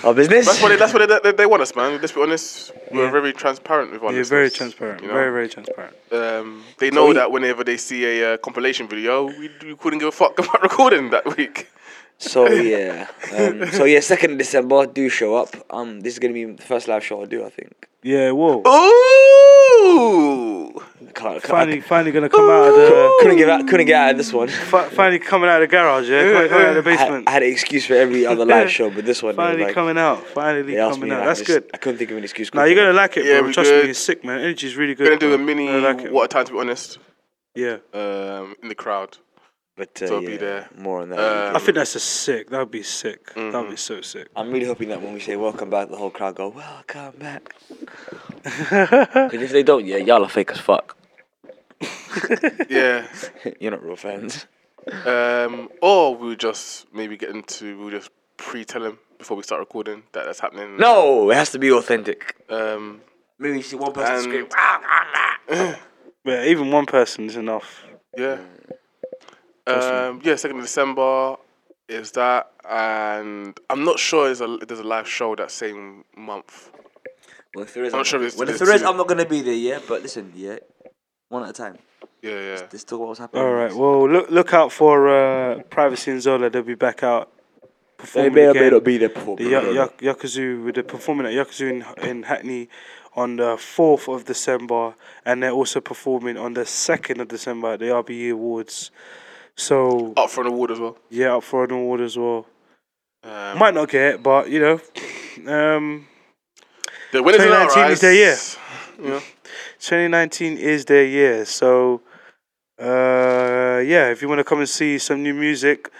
our business. that's what they, that's what they, they, they want us, man. Let's be honest. We're Yeah. very transparent with our Yeah, very transparent. you know? Very, very transparent. Um, they know we- that whenever they see a uh, compilation video, we, we couldn't give a fuck about recording that week. So yeah, um, so yeah, second of December, do show up. Um, this is gonna be the first live show I do. I think. Yeah, whoa. Ooh! Can't, Finally, finally gonna come out of the. couldn't get out, couldn't get out of this one. Fi- finally coming out of the garage, yeah. Coming out of the I had, basement. I had an excuse for every other live show, but this one, Finally like, coming out. Finally coming out. and I That's just- good. I couldn't think of an excuse. Nah, you're gonna like it, Yeah, bro. Trust good. me, it's sick, man. Energy's really good. Gonna do a mini I like. What a Time to Be Honest Yeah. um, in the crowd. But uh, so yeah, be there. more on that. Um, I think that's a sick. That would be sick. That Mm-hmm. would be so sick. I'm really hoping that when we say welcome back, the whole crowd go welcome back. Because if they don't, yeah, y'all are fake as fuck. yeah. You're not real fans. Um, or we'll just maybe get into we'll just pre-tell him before we start recording that that's happening. No, it has to be authentic. Um, Maybe you see one person And- scream. "Ah!" Yeah, even one person is enough. yeah. Um, yeah, second of December is that, and I'm not sure there's a there's a live show that same month. Well, if there is, I'm not sure if well, if there is. I'm not gonna be there. Yeah, but listen, yeah, one at a time. Yeah, yeah. Let's talk about what's happening. All right. Well, look look out for uh, Privacy and Zola. They'll be back out They performing may or may not be there before. the Ya- Ya- Yakuzu with the performing at Yakuzu in, in Hackney on the fourth of December, and they're also performing on the second of December at the RBE Awards. So Up for an award as well. yeah, up for an award as well. Um, Might not get it, but you know, um, the winners are 2019 is their year. Yeah. 2019 is their year. So uh, yeah, if you want to come and see some new music,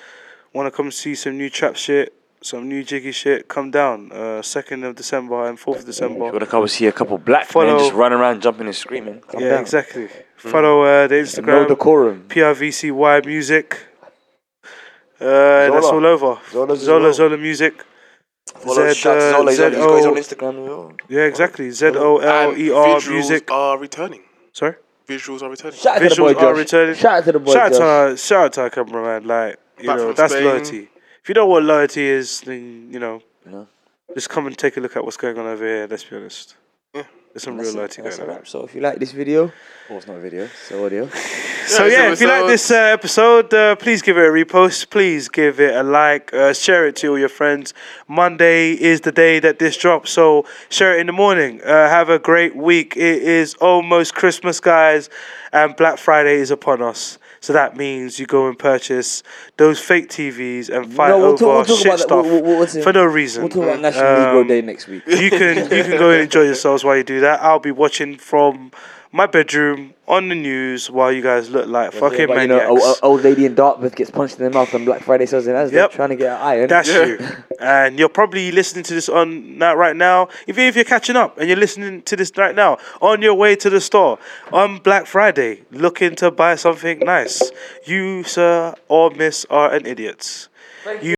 want to come see some new trap shit, some new jiggy shit, come down. Uh, second of December and fourth of December. You wanna come and see a couple black Follow- men just running around, jumping and screaming? Come yeah, down. exactly. Follow uh, the No Instagram decorum. PRVCY Music. Uh, that's all over. Zola's as Zola well. Zola Music. Follow Z, shout to uh, Zola. He's on- he's got his own Instagram as well. Yeah, exactly. Z O L And E R visuals Music. are returning. Sorry. Visuals are returning. Shout out to the boy Visuals are returning. Shout out to the boy Shout out to our, shout out to our cameraman. Like you Back know, that's Spain. loyalty. If you don't know what loyalty is, then you know, Yeah. just come and take a look at what's going on over here. Let's be honest. Yeah. There's some real it. loyalty going on. So if you like this video, oh, it's not a video, it's audio. So this yeah, if you like this uh, episode, uh, please give it a repost. Please give it a like. Uh, share it to all your friends. Monday is the day that this drops, so share it in the morning. Uh, have a great week. It is almost Christmas, guys, and Black Friday is upon us. So that means you go and purchase those fake TVs and fight No, we'll over talk- we'll talk shit stuff We'll- we'll- for no reason. We'll talk about National Negro Um, Day next week. you can you can go and enjoy yourselves while you do that. I'll be watching from my bedroom on the news while you guys look like fucking but, you know, maniacs. a, a- old lady in Dartmouth gets punched in the mouth on Black Friday in Asda Yep. trying to get an iron. That's Yeah. you. And you're probably listening to this on that right now. Even if you're catching up and you're listening to this right now on your way to the store on Black Friday, looking to buy something nice. You, sir or miss, are an idiot. Thank You